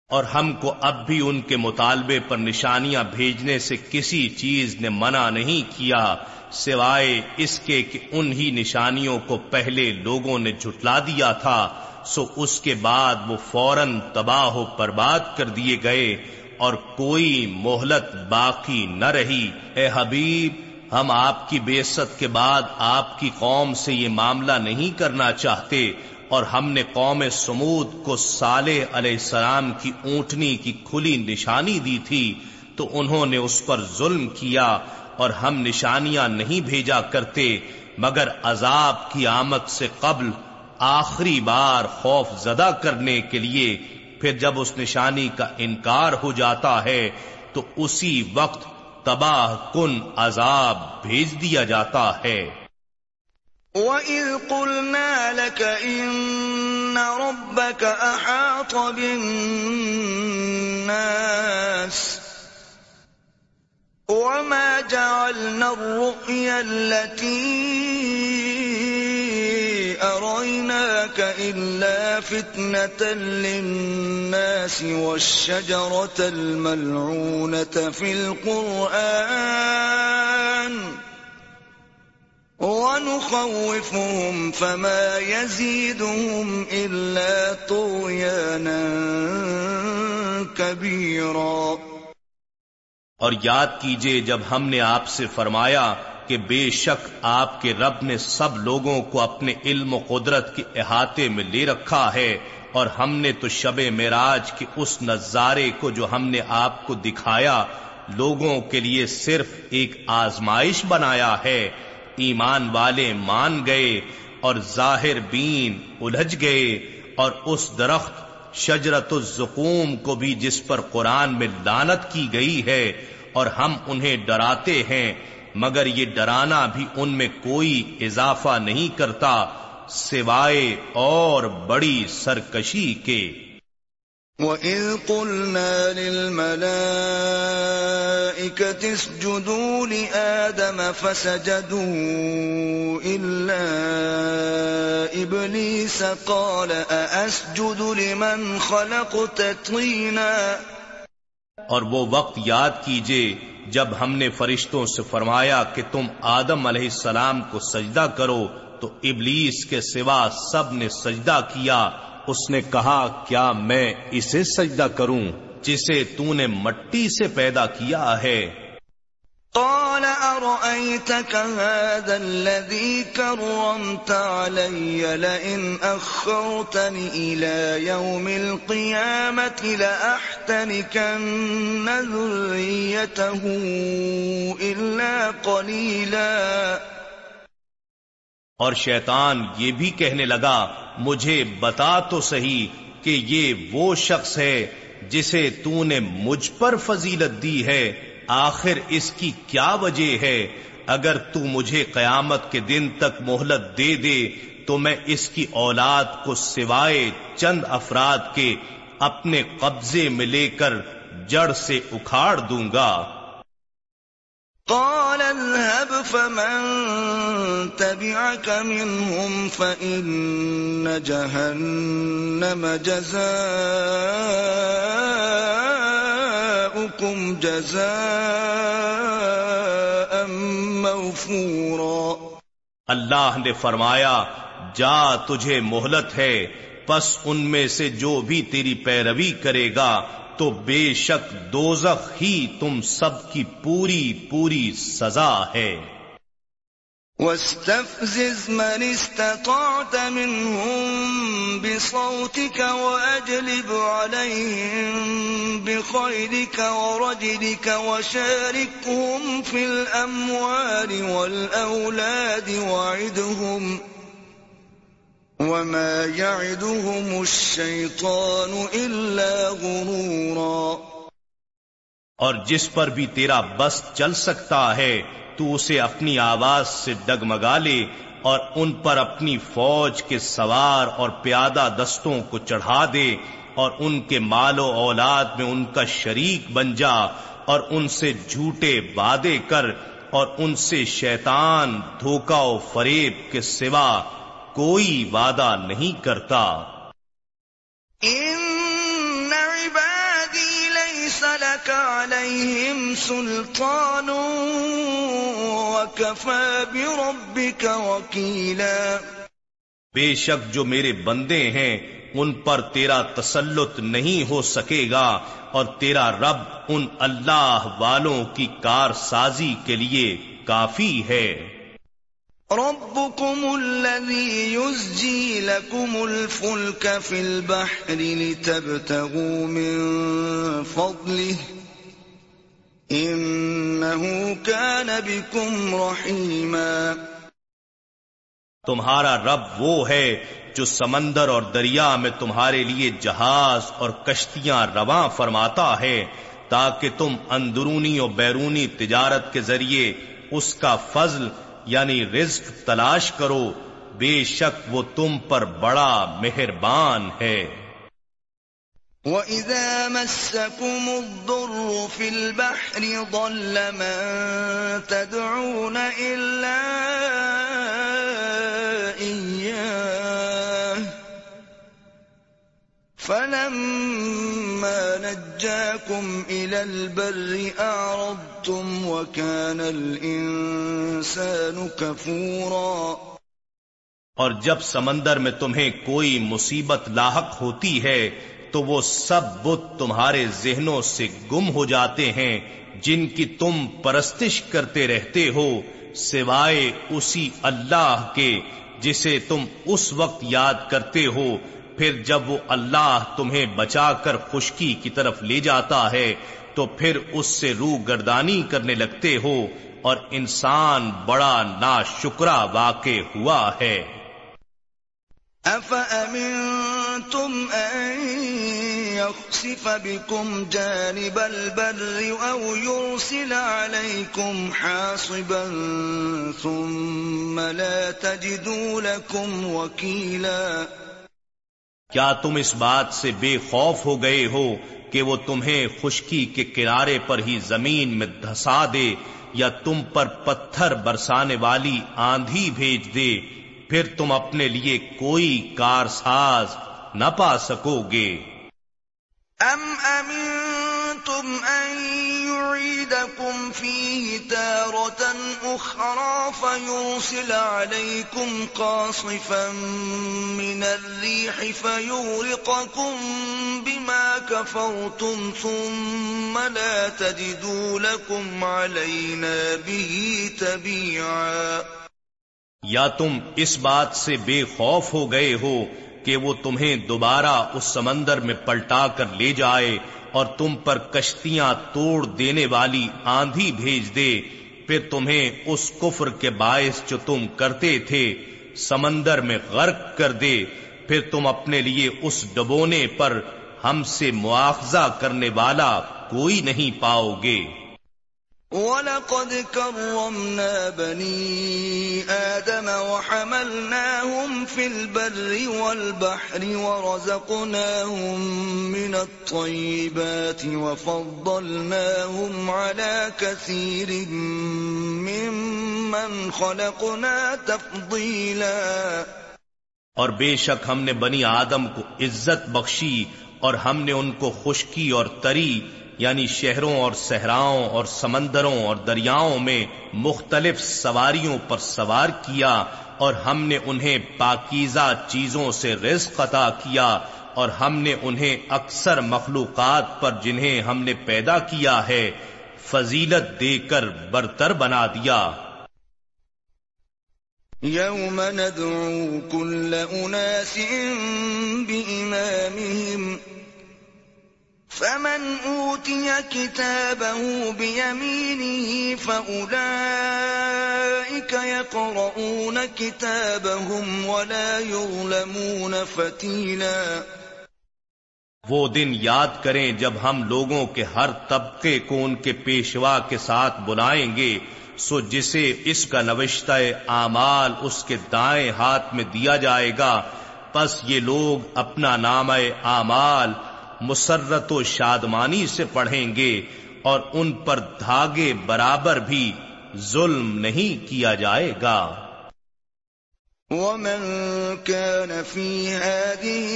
اور ہم کو اب بھی ان کے مطالبے پر نشانیاں بھیجنے سے کسی چیز نے منع نہیں کیا، سوائے اس کے کہ انہی نشانیوں کو پہلے لوگوں نے جھٹلا دیا تھا۔ سو اس کے بعد وہ فوراً تباہ و برباد کر دیے گئے اور کوئی مہلت باقی نہ رہی۔ اے حبیب، ہم آپ کی بے کے بعد آپ کی قوم سے یہ معاملہ نہیں کرنا چاہتے اور ہم نے قوم سمود کو صالح علیہ السلام کی اونٹنی کی کھلی نشانی دی تھی تو انہوں نے اس پر ظلم کیا اور ہم نشانیاں نہیں بھیجا کرتے، مگر عذاب کی آمد سے قبل آخری بار خوف زدہ کرنے کے لیے پھر جب اس نشانی کا انکار ہو جاتا ہے، تو اسی وقت تباہ کن عذاب بھیج دیا جاتا ہے۔ وَإِذْ قُلْنَا لَكَ إِنَّ رَبَّكَ أَحَاطَ بِالنَّاسِ وَمَا جَعَلْنَا الرُّؤْيَا الَّتِي أَرَيْنَاكَ إِلَّا فِتْنَةً لِلنَّاسِ وَالشَّجَرَةَ الْمَلْعُونَةَ فِي الْقُرْآنِ وَنُخَوِّفُهُمْ فَمَا يَزِيدُهُمْ إِلَّا طُغْيَانًا كَبِيرًا اور یاد کیجیے جب ہم نے آپ سے فرمایا کہ بے شک آپ کے رب نے سب لوگوں کو اپنے علم و قدرت کے احاطے میں لے رکھا ہے اور ہم نے تو شب معراج کے اس نظارے کو جو ہم نے آپ کو دکھایا، لوگوں کے لیے صرف ایک آزمائش بنایا ہے۔ ایمان والے مان گئے اور ظاہر بین الجھ گئے اور اس درخت شجرت الزقوم کو بھی جس پر قرآن میں لانت کی گئی ہے اور ہم انہیں ڈراتے ہیں۔ مگر یہ ڈرانا بھی ان میں کوئی اضافہ نہیں کرتا سوائے اور بڑی سرکشی کے۔ وَإِذْ قُلْنَا لِلْمَلَائِكَةِ اسْجُدُوا لِآدَمَ فَسَجَدُوا إِلَّا إِبْلِيسَ قَالَ أَأَسْجُدُ لِمَنْ خَلَقْتَ طِينًا اور وہ وقت یاد کیجیے جب ہم نے فرشتوں سے فرمایا کہ تم آدم علیہ السلام کو سجدہ کرو، تو ابلیس کے سوا سب نے سجدہ کیا۔ اس نے کہا، کیا میں اسے سجدہ کروں، جسے تو نے مٹی سے پیدا کیا ہے؟ قال أرأيتك هذا الذي كرمت علي لئن أخرتني إلى يوم القيامة لأحتنكن ذريته إلا قليلا. اور شیطان یہ بھی کہنے لگا، مجھے بتا تو صحیح کہ یہ وہ شخص ہے جسے تو نے مجھ پر فضیلت دی ہے آخر اس کی کیا وجہ ہے؟ اگر تو مجھے قیامت کے دن تک مہلت دے دے، تو میں اس کی اولاد کو سوائے چند افراد کے اپنے قبضے میں لے کر جڑ سے اکھاڑ دوں گا۔ قال اذهب فمن تبعك منهم فإن جهنم جزاؤكم جزاء موفورا۔ اللہ نے فرمایا، جا تجھے مہلت ہے، پس ان میں سے جو بھی تیری پیروی کرے گا، تو بے شک دوزخ ہی تم سب کی پوری پوری سزا ہے۔ واستفزز من استطعت منهم بصوتك وأجلب عليهم بخيرك ورجلك وشاركهم في الأموال والأولاد وعدهم وما يعدهم الشيطان إلا غرورا اور جس پر بھی تیرا بس چل سکتا ہے تو اسے اپنی آواز سے ڈگمگا لے اور ان پر اپنی فوج کے سوار اور پیادہ دستوں کو چڑھا دے اور ان کے مال و اولاد میں ان کا شریک بن جا اور ان سے جھوٹے وعدے کر اور ان سے شیطان دھوکا و فریب کے سوا کوئی وعدہ نہیں کرتا۔ لك عليهم سلطان وكفى بربك وكيلا بے شک جو میرے بندے ہیں، ان پر تیرا تسلط نہیں ہو سکے گا اور تیرا رب ان اللہ والوں کی کار سازی کے لیے کافی ہے۔ ربكم الذي يزجي لكم الفلك في البحر لتبتغوا من فضله إنه كان بكم رحيما تمہارا رب وہ ہے جو سمندر اور دریا میں تمہارے لیے جہاز اور کشتیاں رواں فرماتا ہے تاکہ تم اندرونی اور بیرونی تجارت کے ذریعے اس کا فضل یعنی رزق تلاش کرو، بے شک وہ تم پر بڑا مہربان ہے۔ وَإِذَا مَسَّكُمُ الضُّرُّ فِي الْبَحْرِ ضَلَّ مَن تَدْعُونَ إِلَّا فَلَمَّا نَجَّاكُمْ إِلَى الْبَرِّ أَعْرَضْتُمْ وَكَانَ الْإِنسَانُ كَفُورًا اور جب سمندر میں تمہیں کوئی مصیبت لاحق ہوتی ہے، تو وہ سب بت تمہارے ذہنوں سے گم ہو جاتے ہیں، جن کی تم پرستش کرتے رہتے ہو، سوائے اسی اللہ کے، جسے تم اس وقت یاد کرتے ہو پھر جب وہ اللہ تمہیں بچا کر خشکی کی طرف لے جاتا ہے، تو پھر اس سے روح گردانی کرنے لگتے ہو اور انسان بڑا نا شکرا واقع ہوا ہے۔ أفأمنتم أن يخسف بكم جانب البر أو يرسل عليكم حاصبا ثم لا تجدوا لكم وكيلا کیا تم اس بات سے بے خوف ہو گئے ہو کہ وہ تمہیں خشکی کے کنارے پر ہی زمین میں دھسا دے یا تم پر پتھر برسانے والی آندھی بھیج دے؟ پھر تم اپنے لیے کوئی کارساز نہ پا سکو گے۔ ام امنتم ان يعيدكم فيه تارة اخرى فيرسل عليكم قاصفا من الريح فيغرقكم بما كفرتم ثم لا تجدوا لكم علينا به تبيعا یا تم اس بات سے بے خوف ہو گئے ہو کہ وہ تمہیں دوبارہ اس سمندر میں پلٹا کر لے جائے اور تم پر کشتیاں توڑ دینے والی آندھی بھیج دے۔ پھر تمہیں اس کفر کے باعث جو تم کرتے تھے، سمندر میں غرق کر دے۔ پھر تم اپنے لیے اس ڈبونے پر ہم سے مواخذہ کرنے والا کوئی نہیں پاؤ گے۔ وَلَقَدْ كَرَّمْنَا بَنِي آدَمَ وَحَمَلْنَاهُمْ فِي الْبَرِّ وَالْبَحْرِ وَرَزَقْنَاهُمْ مِنَ الطَّيِّبَاتِ وَفَضَّلْنَاهُمْ عَلَى كَثِيرٍ مِّمَّنْ خَلَقْنَا تَفْضِيلًا اور بے شک ہم نے بنی آدم کو عزت بخشی اور ہم نے ان کو خشکی اور تری یعنی شہروں اور صحراؤں اور سمندروں اور دریاؤں میں مختلف سواریوں پر سوار کیا اور ہم نے انہیں پاکیزہ چیزوں سے رزق عطا کیا اور ہم نے انہیں اکثر مخلوقات پر جنہیں ہم نے پیدا کیا ہے فضیلت دے کر برتر بنا دیا۔ يوم ندعو كل أناس بإمامهم فمن أوتي كتابه بيمينه فأولئك يقرؤون كتابهم ولا يظلمون فتيلا. وہ دن یاد کریں جب ہم لوگوں کے ہر طبقے کو ان کے پیشوا کے ساتھ بلائیں گے، سو جسے اس کا نوشتہ اعمال اس کے دائیں ہاتھ میں دیا جائے گا، پس یہ لوگ اپنا نام اعمال مسرت و شادمانی سے پڑھیں گے اور ان پر دھاگے برابر بھی ظلم نہیں کیا جائے گا۔ ومن كان في هذه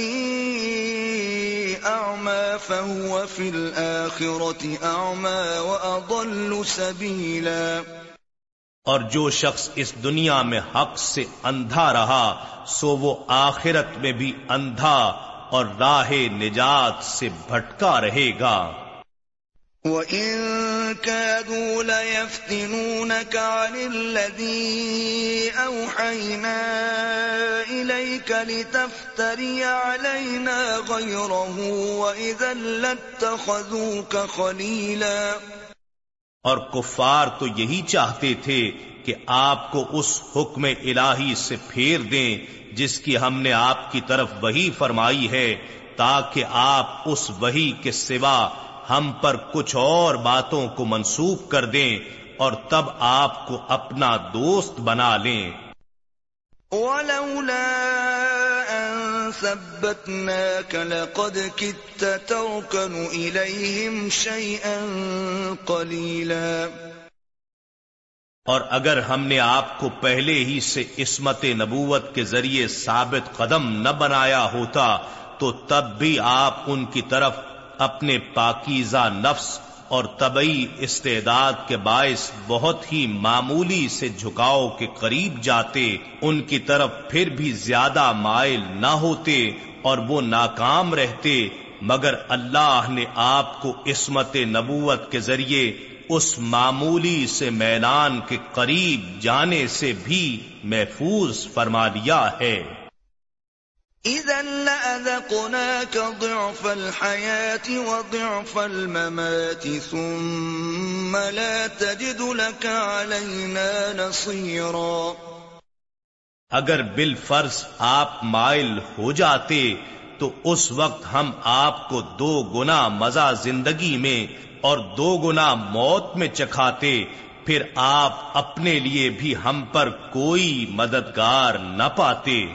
أعمى فهو في الآخرة أعمى وأضل سبيلا۔ اور جو شخص اس دنیا میں حق سے اندھا رہا سو وہ آخرت میں بھی اندھا اور راہ نجات سے بھٹکا رہے گا۔ وَإِن كَادُوا لَيَفْتِنُونَكَ عَنِ الَّذِي أَوْحَيْنَا إِلَيْكَ لِتَفْتَرِيَ عَلَيْنَا غَيْرَهُ وَإِذًا لَاتَّخَذُوكَ خَلِيلًا۔ اور کفار تو یہی چاہتے تھے کہ آپ کو اس حکم الہی سے پھیر دیں جس کی ہم نے آپ کی طرف وہی فرمائی ہے، تاکہ آپ اس وہی کے سوا ہم پر کچھ اور باتوں کو منسوخ کر دیں اور تب آپ کو اپنا دوست بنا لیں۔ وَلَوْلَا أَن ثَبَّتْنَاكَ لَقَدْ كِدتَّ تَرْكَنُ إِلَيْهِمْ شَيْئًا قَلِيلًا۔ اور اگر ہم نے آپ کو پہلے ہی سے عصمت نبوت کے ذریعے ثابت قدم نہ بنایا ہوتا، تو تب بھی آپ ان کی طرف اپنے پاکیزہ نفس اور طبعی استعداد کے باعث بہت ہی معمولی سے جھکاؤ کے قریب جاتے، ان کی طرف پھر بھی زیادہ مائل نہ ہوتے اور وہ ناکام رہتے، مگر اللہ نے آپ کو عصمت نبوت کے ذریعے اس معمولی سے میدان کے قریب جانے سے بھی محفوظ فرما لیا ہے۔ إذا لأذقناك ضعف الحياة وضعف الممات ثم لا تجد لك علينا نصيرا۔ اگر بال فرض آپ مائل ہو جاتے تو اس وقت ہم آپ کو دو گنا مزہ زندگی میں اور دو گنا موت میں چکھاتے، پھر آپ اپنے لیے بھی ہم پر کوئی مددگار نہ پاتے۔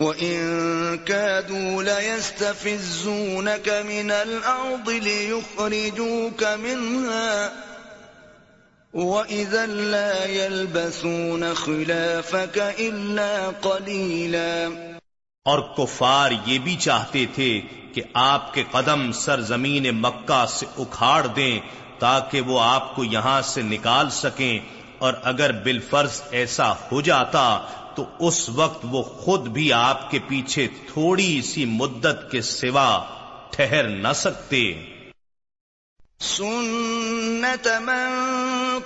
وَإِن كَادُوا لَيَسْتَفِزُّونَكَ مِنَ الْأَرْضِ لِيُخْرِجُوكَ مِنْهَا وَإِذًا لَا يَلْبَثُونَ خِلَافَكَ إِلَّا قَلِيلًا اور کفار یہ بھی چاہتے تھے کہ آپ کے قدم سرزمین مکہ سے اکھاڑ دیں تاکہ وہ آپ کو یہاں سے نکال سکیں اور اگر بالفرض ایسا ہو جاتا تو اس وقت وہ خود بھی آپ کے پیچھے تھوڑی سی مدت کے سوا ٹھہر نہ سکتے۔ سنت من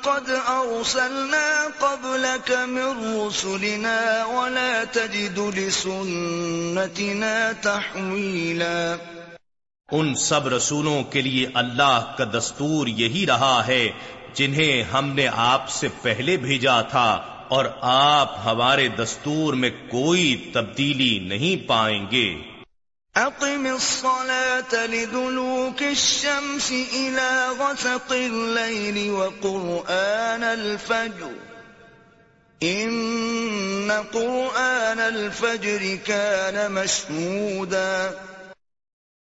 قد ارسلنا قبلك من رسلنا ولا تجد لسنتنا تحویلا ان سب رسولوں کے لیے اللہ کا دستور یہی رہا ہے جنہیں ہم نے آپ سے پہلے بھیجا تھا اور آپ ہمارے دستور میں کوئی تبدیلی نہیں پائیں گے۔ اقم الصلاة لدلوك الشمس الى غسق الليل وقرآن الفجر. ان قرآن الفجر كان مشهودا.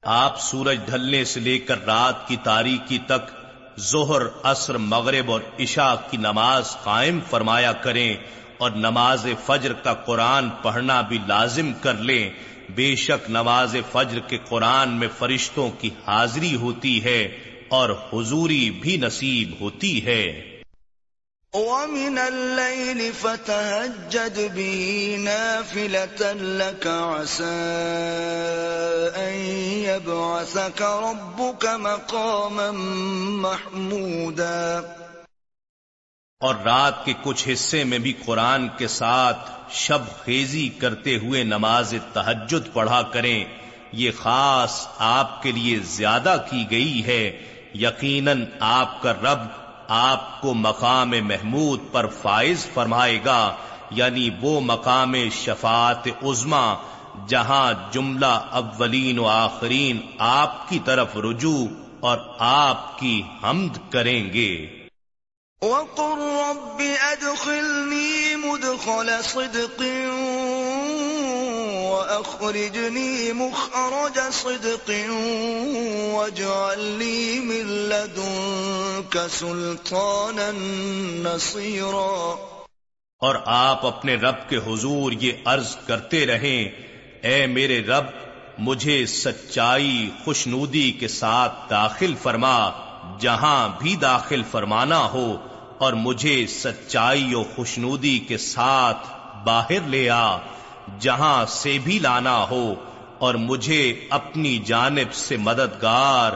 آپ سورج ڈھلنے سے لے کر رات کی تاریکی تک ظہر، عصر، مغرب اور عشاء کی نماز قائم فرمایا کریں اور نماز فجر کا قرآن پڑھنا بھی لازم کر لیں۔ بے شک نواز فجر کے قرآن میں فرشتوں کی حاضری ہوتی ہے اور حضوری بھی نصیب ہوتی ہے۔ وَمِنَ اللَّيْلِ فَتَهَجَّدْ بِهِ نَافِلَةً لَكَ عَسَىٰ أَن يَبْعَثَكَ رَبُّكَ مَقَامًا مَحْمُودًا۔ اور رات کے کچھ حصے میں بھی قرآن کے ساتھ شب خیزی کرتے ہوئے نماز تحجد پڑھا کریں۔ یہ خاص آپ کے لیے زیادہ کی گئی ہے۔ یقیناً آپ کا رب آپ کو مقام محمود پر فائز فرمائے گا۔ یعنی وہ مقام شفاعت عزما جہاں جملہ اولین و آخرین آپ کی طرف رجوع اور آپ کی حمد کریں گے۔ وقل رب أدخلني مدخل صدق وأخرجني مخرج صدق واجعل لي من لدنك سلطانا نصيرا. اور آپ اپنے رب کے حضور یہ عرض کرتے رہیں، اے میرے رب، مجھے سچائی خوشنودی کے ساتھ داخل فرما، جہاں بھی داخل فرمانا ہو اور مجھے سچائی و خوشنودی کے ساتھ باہر لے آ جہاں سے بھی لانا ہو اور مجھے اپنی جانب سے مددگار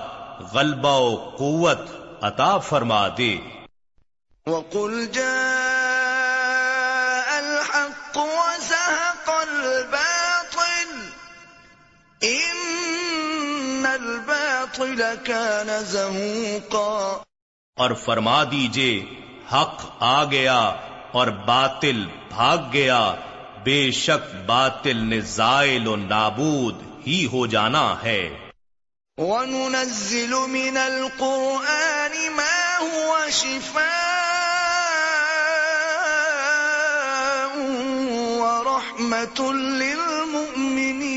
غلبہ و قوت عطا فرما دے۔ وَقُلْ جَاءَ الْحَقُّ وَزَهَقَ الْبَاطِلُ إِنَّ الْبَاطِلَ كَانَ زَهُوقًا۔ اور فرما دیجیے حق آ گیا اور باطل بھاگ گیا، بے شک باطل نے زائل و نابود ہی ہو جانا ہے۔ وَنُنَزِّلُ مِنَ الْقُرْآنِ مَا هُوَ شِفَاءٌ وَرَحْمَةٌ لِّلْمُؤْمِنِينَ۔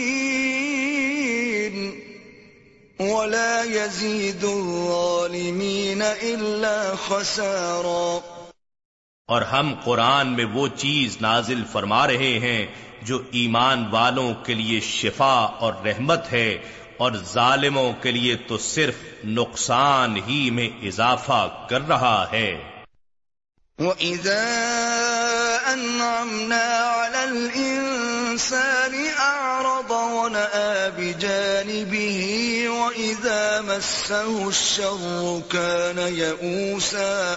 وَلَا يَزِيدُ الظَّالِمِينَ إِلَّا خَسَارًا اور ہم قرآن میں وہ چیز نازل فرما رہے ہیں جو ایمان والوں کے لیے شفا اور رحمت ہے اور ظالموں کے لیے تو صرف نقصان ہی میں اضافہ کر رہا ہے۔ وَإِذَا أَنْعَمْنَا عَلَى الْإِنسَانِ أَعْرَضَ وَنَآ بِجَانِبِهِ وَإِذَا مَسَّهُ الشَّرُّ كَانَ يَئُوسًا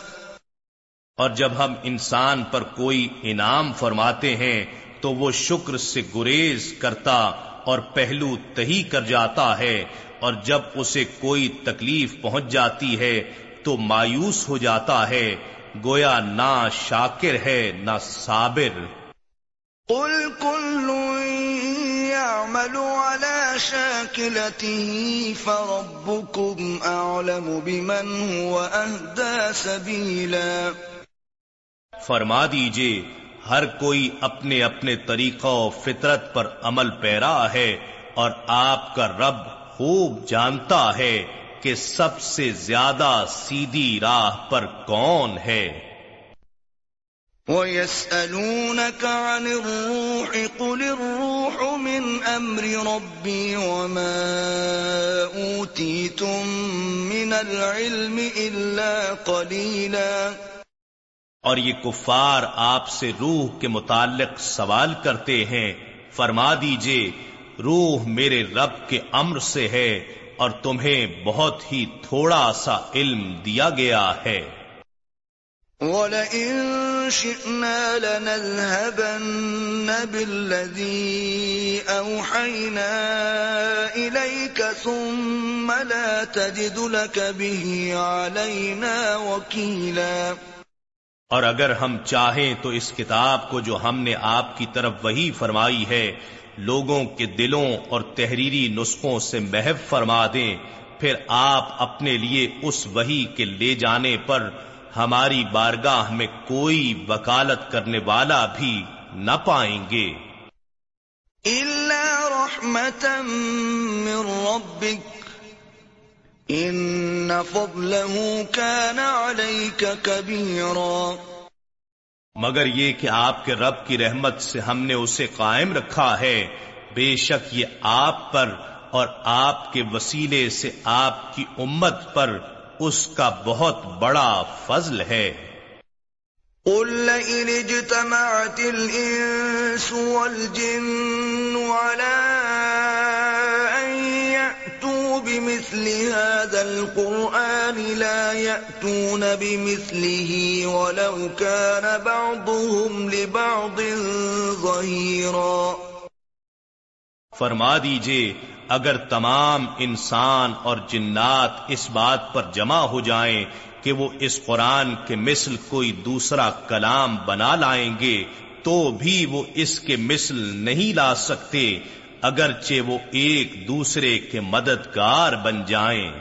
اور جب ہم انسان پر کوئی انعام فرماتے ہیں تو وہ شکر سے گریز کرتا اور پہلو تہی کر جاتا ہے اور جب اسے کوئی تکلیف پہنچ جاتی ہے تو مایوس ہو جاتا ہے گویا نہ شاکر ہے نہ صابر۔ قل يعمل على شاكلته فربكم أعلم بمن هو أهدى سبيلا فرما دیجیے، ہر کوئی اپنے اپنے طریقہ و فطرت پر عمل پیرا ہے اور آپ کا رب خوب جانتا ہے کہ سب سے زیادہ سیدھی راہ پر کون ہے۔ وَيَسْأَلُونَكَ عَنِ الرُّوحِ قُلِ الرُّوحُ مِنْ أَمْرِ رَبِّي وَمَا أُوتِيتُم مِّنَ الْعِلْمِ إِلَّا قَلِيلًا اور یہ کفار آپ سے روح کے متعلق سوال کرتے ہیں۔ فرما دیجیے، روح میرے رب کے امر سے ہے اور تمہیں بہت ہی تھوڑا سا علم دیا گیا ہے۔ وَلَئِن شِئْنَا لَنَذْهَبَنَّ بِالَّذِي أَوْحَيْنَا إِلَيْكَ ثُمَّ لَا تَجِدُ لَكَ بِهِ عَلَيْنَا وَكِيلًا اور اگر ہم چاہیں تو اس کتاب کو جو ہم نے آپ کی طرف وہی فرمائی ہے، لوگوں کے دلوں اور تحریری نسخوں سے محف فرما دیں، پھر آپ اپنے لیے اس وہی کے لے جانے پر ہماری بارگاہ میں کوئی وکالت کرنے والا بھی نہ پائیں گے۔ من ربك ان فضله كان عليك كبيرا مگر یہ کہ آپ کے رب کی رحمت سے ہم نے اسے قائم رکھا ہے بے شک یہ آپ پر اور آپ کے وسیلے سے آپ کی امت پر اس کا بہت بڑا فضل ہے۔ قل لئن اجتمعت الانس والجن على ان يأتوا بمثل هذا القرآن لا يأتون بمثله ولو كان بعضهم لبعض ظهيرا۔ فرما دیجیے اگر تمام انسان اور جنات اس بات پر جمع ہو جائیں کہ وہ اس قرآن کے مثل کوئی دوسرا کلام بنا لائیں گے، تو بھی وہ اس کے مثل نہیں لا سکتے، اگرچہ وہ ایک دوسرے کے مددگار بن جائیں۔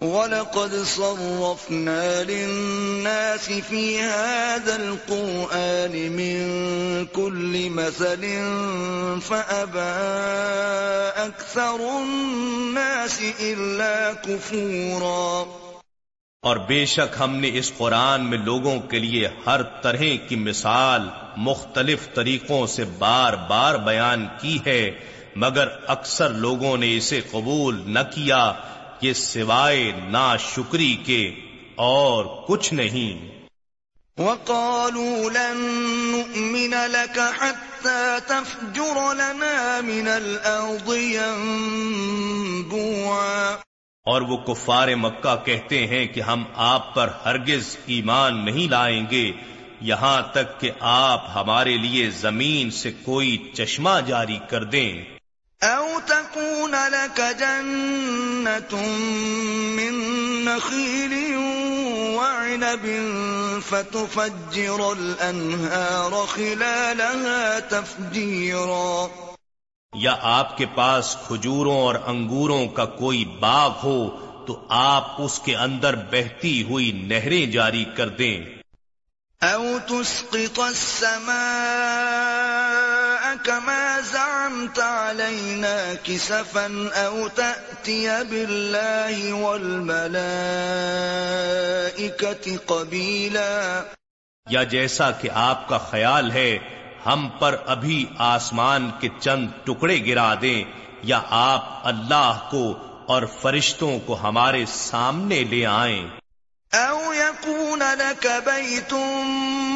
وَلَقَدْ صَرَّفْنَا لِلنَّاسِ فِي هَذَا الْقُرْآنِ مِنْ كُلِّ مَثَلٍ فَأَبَى أَكْثَرُ النَّاسِ إِلَّا كُفُورًا اور بے شک ہم نے اس قرآن میں لوگوں کے لیے ہر طرح کی مثال مختلف طریقوں سے بار بار بیان کی ہے، مگر اکثر لوگوں نے اسے قبول نہ کیا یہ سوائے نا شکری کے اور کچھ نہیں۔ وقالوا لن نؤمن لك حتى تفجر لنا من الأرض ينبوعا۔ اور وہ کفار مکہ کہتے ہیں کہ ہم آپ پر ہرگز ایمان نہیں لائیں گے یہاں تک کہ آپ ہمارے لیے زمین سے کوئی چشمہ جاری کر دیں۔ أو تكون لك جنة من نخيل وعنب فتفجر الأنهار خلالها تفجيرا یا آپ کے پاس کھجوروں اور انگوروں کا کوئی باغ ہو تو آپ اس کے اندر بہتی ہوئی نہریں جاری کر دیں۔ او تسقط السماء كما زعمت علينا كسفا او تأتي بالله والملائكة قبيلا. یا جیسا کہ آپ کا خیال ہے ہم پر ابھی آسمان کے چند ٹکڑے گرا دیں یا آپ اللہ کو اور فرشتوں کو ہمارے سامنے لے آئیں۔ أو يكون لك بيت من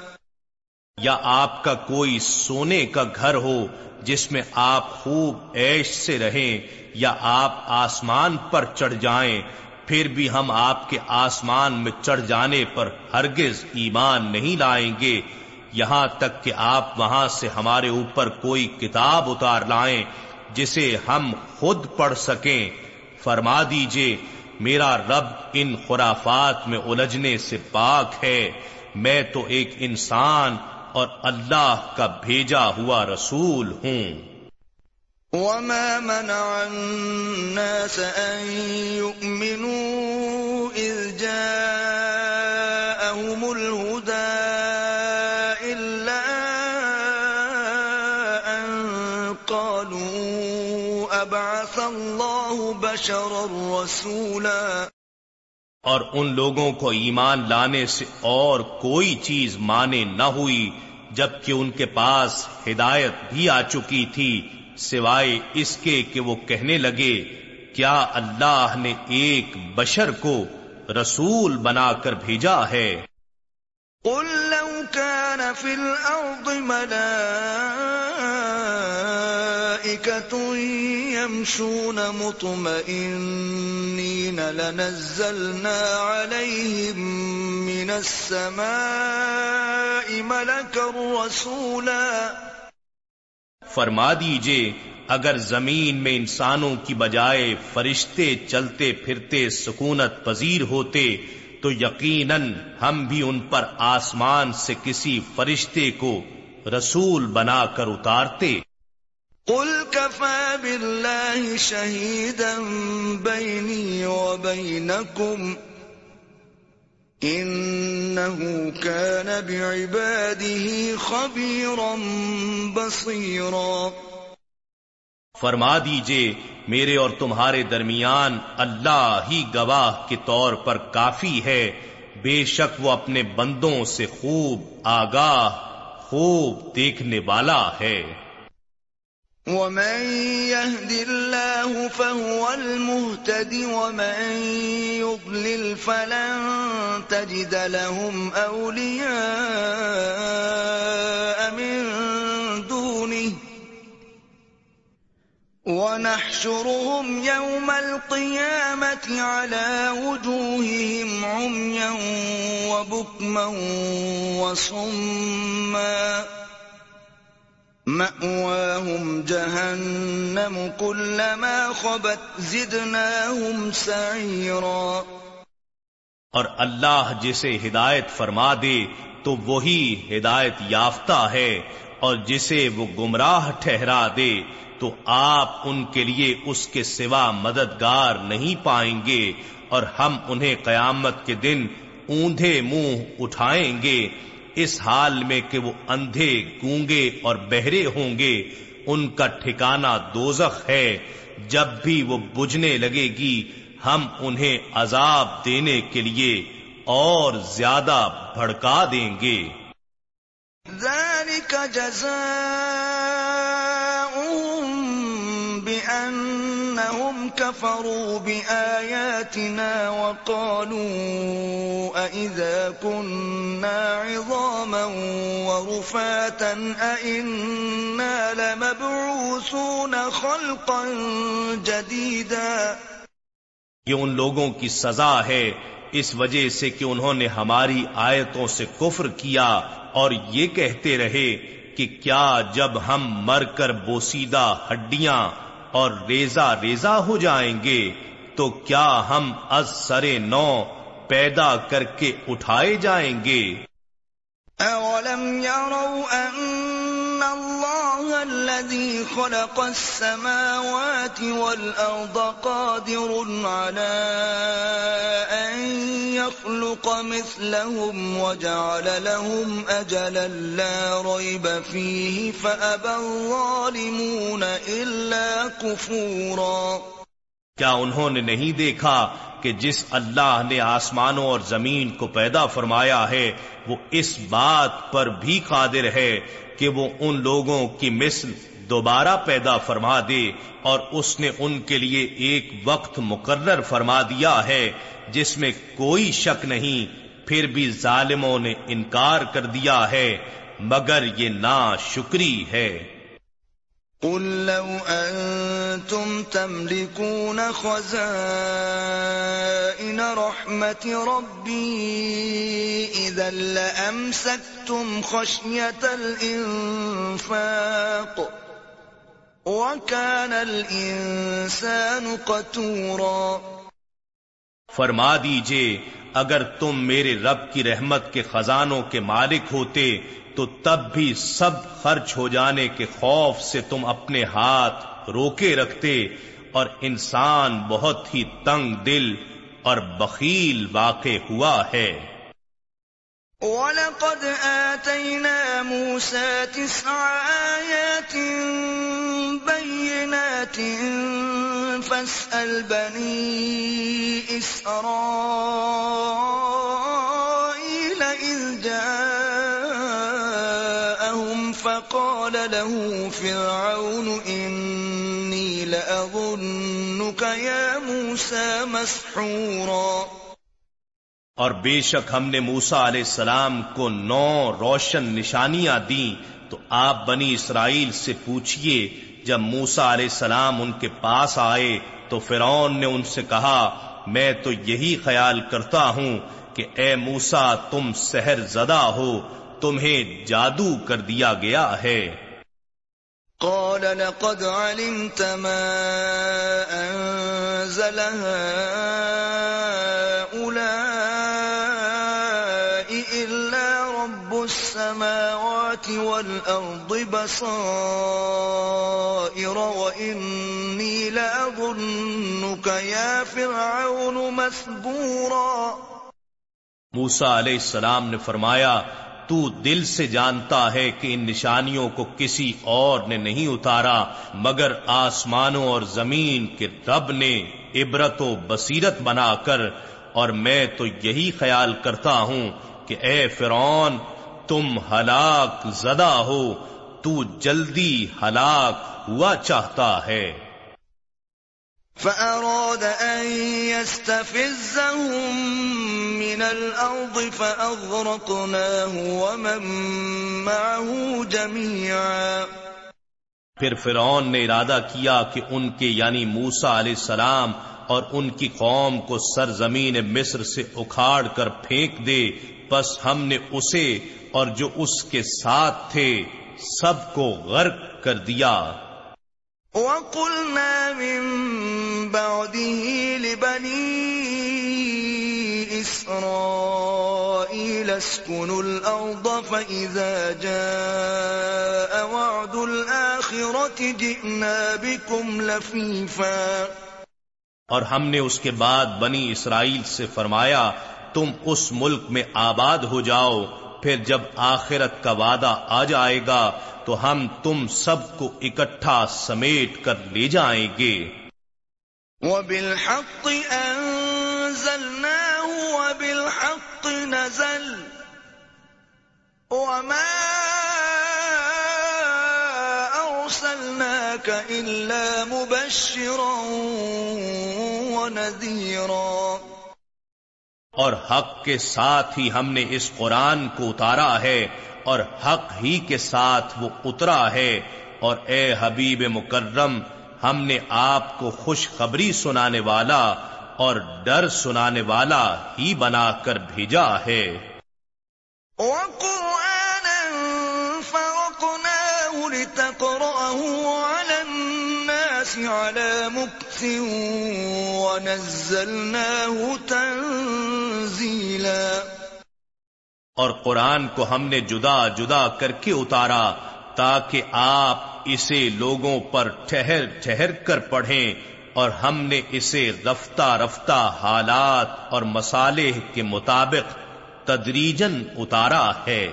یا آپ کا کوئی سونے کا گھر ہو جس میں آپ خوب عیش سے رہیں یا آپ آسمان پر چڑھ جائیں، پھر بھی ہم آپ کے آسمان میں چڑھ جانے پر ہرگز ایمان نہیں لائیں گے۔ یہاں تک کہ آپ وہاں سے ہمارے اوپر کوئی کتاب اتار لائیں جسے ہم خود پڑھ سکیں۔ فرما دیجیے، میرا رب ان خرافات میں الجھنے سے پاک ہے۔ میں تو ایک انسان اور اللہ کا بھیجا ہوا رسول ہوں۔ وما منع الناس أن يؤمنوا إذ جاءهم الهدى إلا أن قالوا أبعث الله بشرا رسولا۔ اور ان لوگوں کو ایمان لانے سے اور کوئی چیز مانے نہ ہوئی، جبکہ ان کے پاس ہدایت بھی آ چکی تھی، سوائے اس کے کہ وہ کہنے لگے، کیا اللہ نے ایک بشر کو رسول بنا کر بھیجا ہے؟ قل لو كان في الأرض ملائكة يمشون مطمئنين لنزلنا عليهم من السماء ملكا رسولا۔ فرما دیجیے، اگر زمین میں انسانوں کی بجائے فرشتے چلتے پھرتے سکونت پذیر ہوتے، تو یقیناً ہم بھی ان پر آسمان سے کسی فرشتے کو رسول بنا کر اتارتے۔ قل كفى بالله شهيدا بيني وبينكم انه كان بعباده خبيرا بصيرا فرما دیجیے میرے اور تمہارے درمیان اللہ ہی گواہ کے طور پر کافی ہے بے شک وہ اپنے بندوں سے خوب آگاہ، خوب دیکھنے والا ہے۔ ومن يهد الله فهو المهتد ومن يضلل فلن تجد لهم أولياء من دونه. ونحشرهم يوم القيامة على وجوههم عميا وبكما وصما. مأواهم جهنم كلما خبت زدناهم سعيرا۔ اور اللہ جسے ہدایت فرما دے تو وہی ہدایت یافتہ ہے، اور جسے وہ گمراہ ٹھہرا دے تو آپ ان کے لیے اس کے سوا مددگار نہیں پائیں گے، اور ہم انہیں قیامت کے دن اوندھے منہ اٹھائیں گے۔ اس حال میں کہ وہ اندھے، گونگے اور بہرے ہوں گے، ان کا ٹھکانہ دوزخ ہے۔ جب بھی وہ بجھنے لگے گی، ہم انہیں عذاب دینے کے لیے اور زیادہ بھڑکا دیں گے۔ ذلك بأنهم كفروا بآياتنا وقالوا أئذا كنا عظاما ورفاتا أئنا لمبعوثون خلقا جديدا یہ ان لوگوں کی سزا ہے اس وجہ سے کہ انہوں نے ہماری آیتوں سے کفر کیا اور یہ کہتے رہے کہ کیا جب ہم مر کر بوسیدہ ہڈیاں اور ریزا ریزا ہو جائیں گے، تو کیا ہم از سرے نو پیدا کر کے اٹھائے جائیں گے؟ اولم يروا ان الذي خلق السماوات والارض قادر على ان يخلق مثلهم وجعل لهم اجلا لا ريب فيه فابى الظالمون الا كفورا کیا انہوں نے نہیں دیکھا کہ جس اللہ نے آسمانوں اور زمین کو پیدا فرمایا ہے، وہ اس بات پر بھی قادر ہے کہ وہ ان لوگوں کی مثل دوبارہ پیدا فرما دے اور اس نے ان کے لیے ایک وقت مقرر فرما دیا ہے جس میں کوئی شک نہیں، پھر بھی ظالموں نے انکار کر دیا ہے، مگر یہ نا شکری ہے۔ قل لو أنتم تملكون خزائن رحمة ربي إذا لأمسكتم خشية الإنفاق وكان الإنسان قتورا۔ فرما دیجیے، اگر تم میرے رب کی رحمت کے خزانوں کے مالک ہوتے، تو تب بھی سب خرچ ہو جانے کے خوف سے تم اپنے ہاتھ روکے رکھتے، اور انسان بہت ہی تنگ دل اور بخیل واقع ہوا ہے۔ وَلَقَدْ آتَيْنَا مُوسَى تِسْعَ آيَاتٍ بَيِّنَاتٍ فَاسْأَلْ بَنِي إِسْرَائِيلَ إِذْ جَاءَهُمْ فَقَالَ لَهُ فِرْعَوْنُ إِنِّي لَأَظُنُّكَ يَا مُوسَى مَسْحُورًا اور بے شک ہم نے موسا علیہ السلام کو نو روشن نشانیاں دیں تو آپ بنی اسرائیل سے پوچھئے، جب موسا علیہ السلام ان کے پاس آئے تو فرعون نے ان سے کہا، میں تو یہی خیال کرتا ہوں کہ اے موسا تم سحر زدہ ہو، تمہیں جادو کر دیا گیا ہے۔ قال، لقد علمت ما انزل والأرض بصائر وإني لأظنك يا فرعون مسبورا موسا علیہ السلام نے فرمایا، تو دل سے جانتا ہے کہ ان نشانیوں کو کسی اور نے نہیں اتارا، مگر آسمانوں اور زمین کے رب نے عبرت و بصیرت بنا کر، اور میں تو یہی خیال کرتا ہوں کہ اے فرعون تم ہلاک زدہ ہو تو جلدی ہلاک ہوا چاہتا ہے۔ فأراد أن يستفزهم من الأرض فأغرقناه ومن معه جميعا۔ پھر فرعون نے ارادہ کیا کہ ان کے یعنی موسا علیہ السلام اور ان کی قوم کو سرزمین مصر سے اکھاڑ کر پھینک دے بس ہم نے اسے اور جو اس کے ساتھ تھے سب کو غرق کر دیا۔ وَقُلْنَا مِن بَعْدِهِ لِبَنِي إِسْرَائِيلَ اسْكُنُوا الْأَرْضَ فَإِذَا جَاءَ وَعْدُ الْآخِرَةِ جِئْنَا بِكُمْ لَفِيفًا۔ اور ہم نے اس کے بعد بنی اسرائیل سے فرمایا تم اس ملک میں آباد ہو جاؤ۔ پھر جب آخرت کا وعدہ آ جائے گا، تو ہم تم سب کو اکٹھا سمیٹ کر لے جائیں گے۔ وَبِالْحَقِّ أَنزَلْنَاهُ وَبِالْحَقِّ نَزَلْ۔ وَمَا أَرْسَلْنَاكَ إِلَّا مُبَشِّرًا وَنَذِيرًا۔ اور حق کے ساتھ ہی ہم نے اس قرآن کو اتارا ہے، اور حق ہی کے ساتھ وہ اترا ہے۔ اور اے حبیب مکرم، ہم نے آپ کو خوشخبری سنانے والا اور ڈر سنانے والا ہی بنا کر بھیجا ہے۔ على مكث ونزلناه تنزيلا. اور قرآن کو ہم نے جدا جدا کر کے اتارا تاکہ آپ اسے لوگوں پر ٹھہر ٹھہر کر پڑھیں اور ہم نے اسے رفتہ رفتہ حالات اور مسالے کے مطابق تدریجن اتارا ہے۔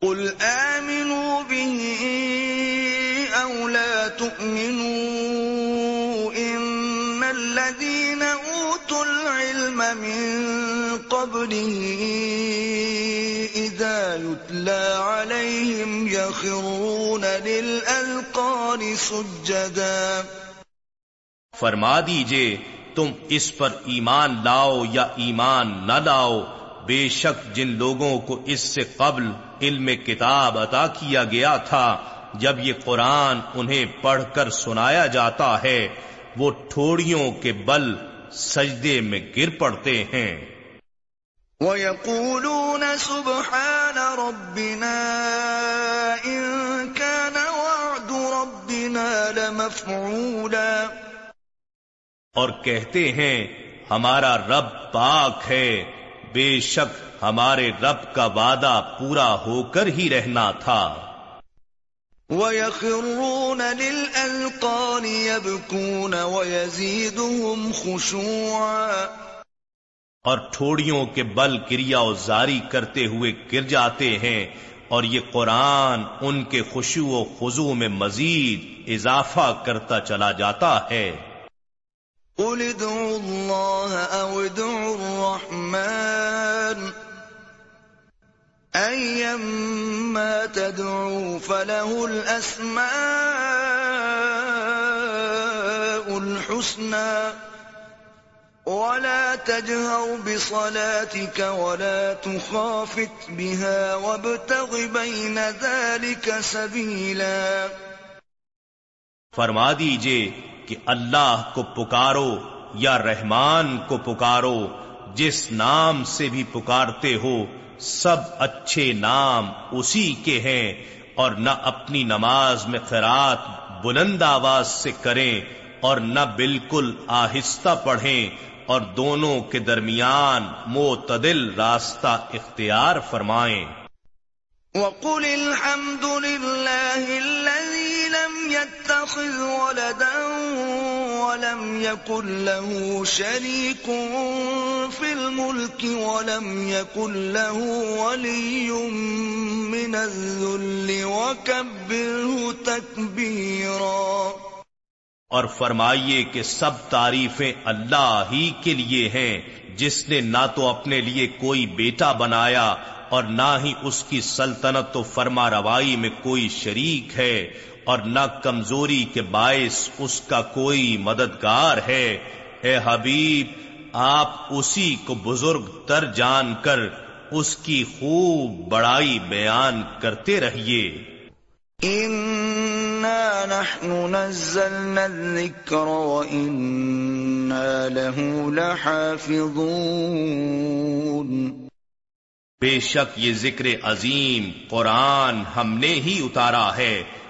قل آمنوا تؤمنوا من قبله إذا يتلى عليهم يخرون للألقان سجدا۔ فرما دیجیے، تم اس پر ایمان لاؤ یا ایمان نہ لاؤ، بے شک جن لوگوں کو اس سے قبل علم کتاب عطا کیا گیا تھا، جب یہ قرآن انہیں پڑھ کر سنایا جاتا ہے، وہ ٹھوڑیوں کے بل سجدے میں گر پڑتے ہیں۔ وَيَقُولُونَ سُبْحَانَ رَبِّنَا إِن كَانَ وَعْدُ رَبِّنَا لَمَفْعُولًا۔ اور کہتے ہیں ہمارا رب پاک ہے۔ بے شک ہمارے رب کا وعدہ پورا ہو کر ہی رہنا تھا۔ وَيَخِرُّونَ لِلْأَلْقَانِ يَبْكُونَ وَيَزِيدُهُمْ خُشُوعًا۔ اور ٹھوڑیوں کے بل کریا زاری کرتے ہوئے گر جاتے ہیں اور یہ قرآن ان کے خوشو و خضو میں مزید اضافہ کرتا چلا جاتا ہے۔ قل ادعوا الله او ادعوا الرحمن۔ ايما تدعوا فله الاسماء الحسنى ولا تجهر بصلاتك ولا تخافت بها وابتغ بين ذلك سبيلا فرما دیجیے کہ اللہ کو پکارو یا رحمان کو پکارو جس نام سے بھی پکارتے ہو سب اچھے نام اسی کے ہیں اور نہ اپنی نماز میں خیرات بلند آواز سے کریں اور نہ بالکل آہستہ پڑھیں اور دونوں کے درمیان معتدل راستہ اختیار فرمائیں۔ وقل الحمد لله الذي لم يتخذ ولدا ولم يكن له شريك في الملك ولم يكن له ولي من الذل وكبره تكبيرا اور فرمائیے کہ سب تعریفیں اللہ ہی کے لیے ہیں، جس نے نہ تو اپنے لیے کوئی بیٹا بنایا اور نہ ہی اس کی سلطنت و فرما روائی میں کوئی شریک ہے۔ اور نہ کمزوری کے باعث اس کا کوئی مددگار ہے۔ اے حبیب آپ اسی کو بزرگ تر جان کر اس کی خوب بڑائی بیان کرتے رہیے۔ نحن نزلنا الذكر وإنا له لحافظون۔ بے شک یہ ذکر عظیم قرآن ہم نے ہی اتارا ہے۔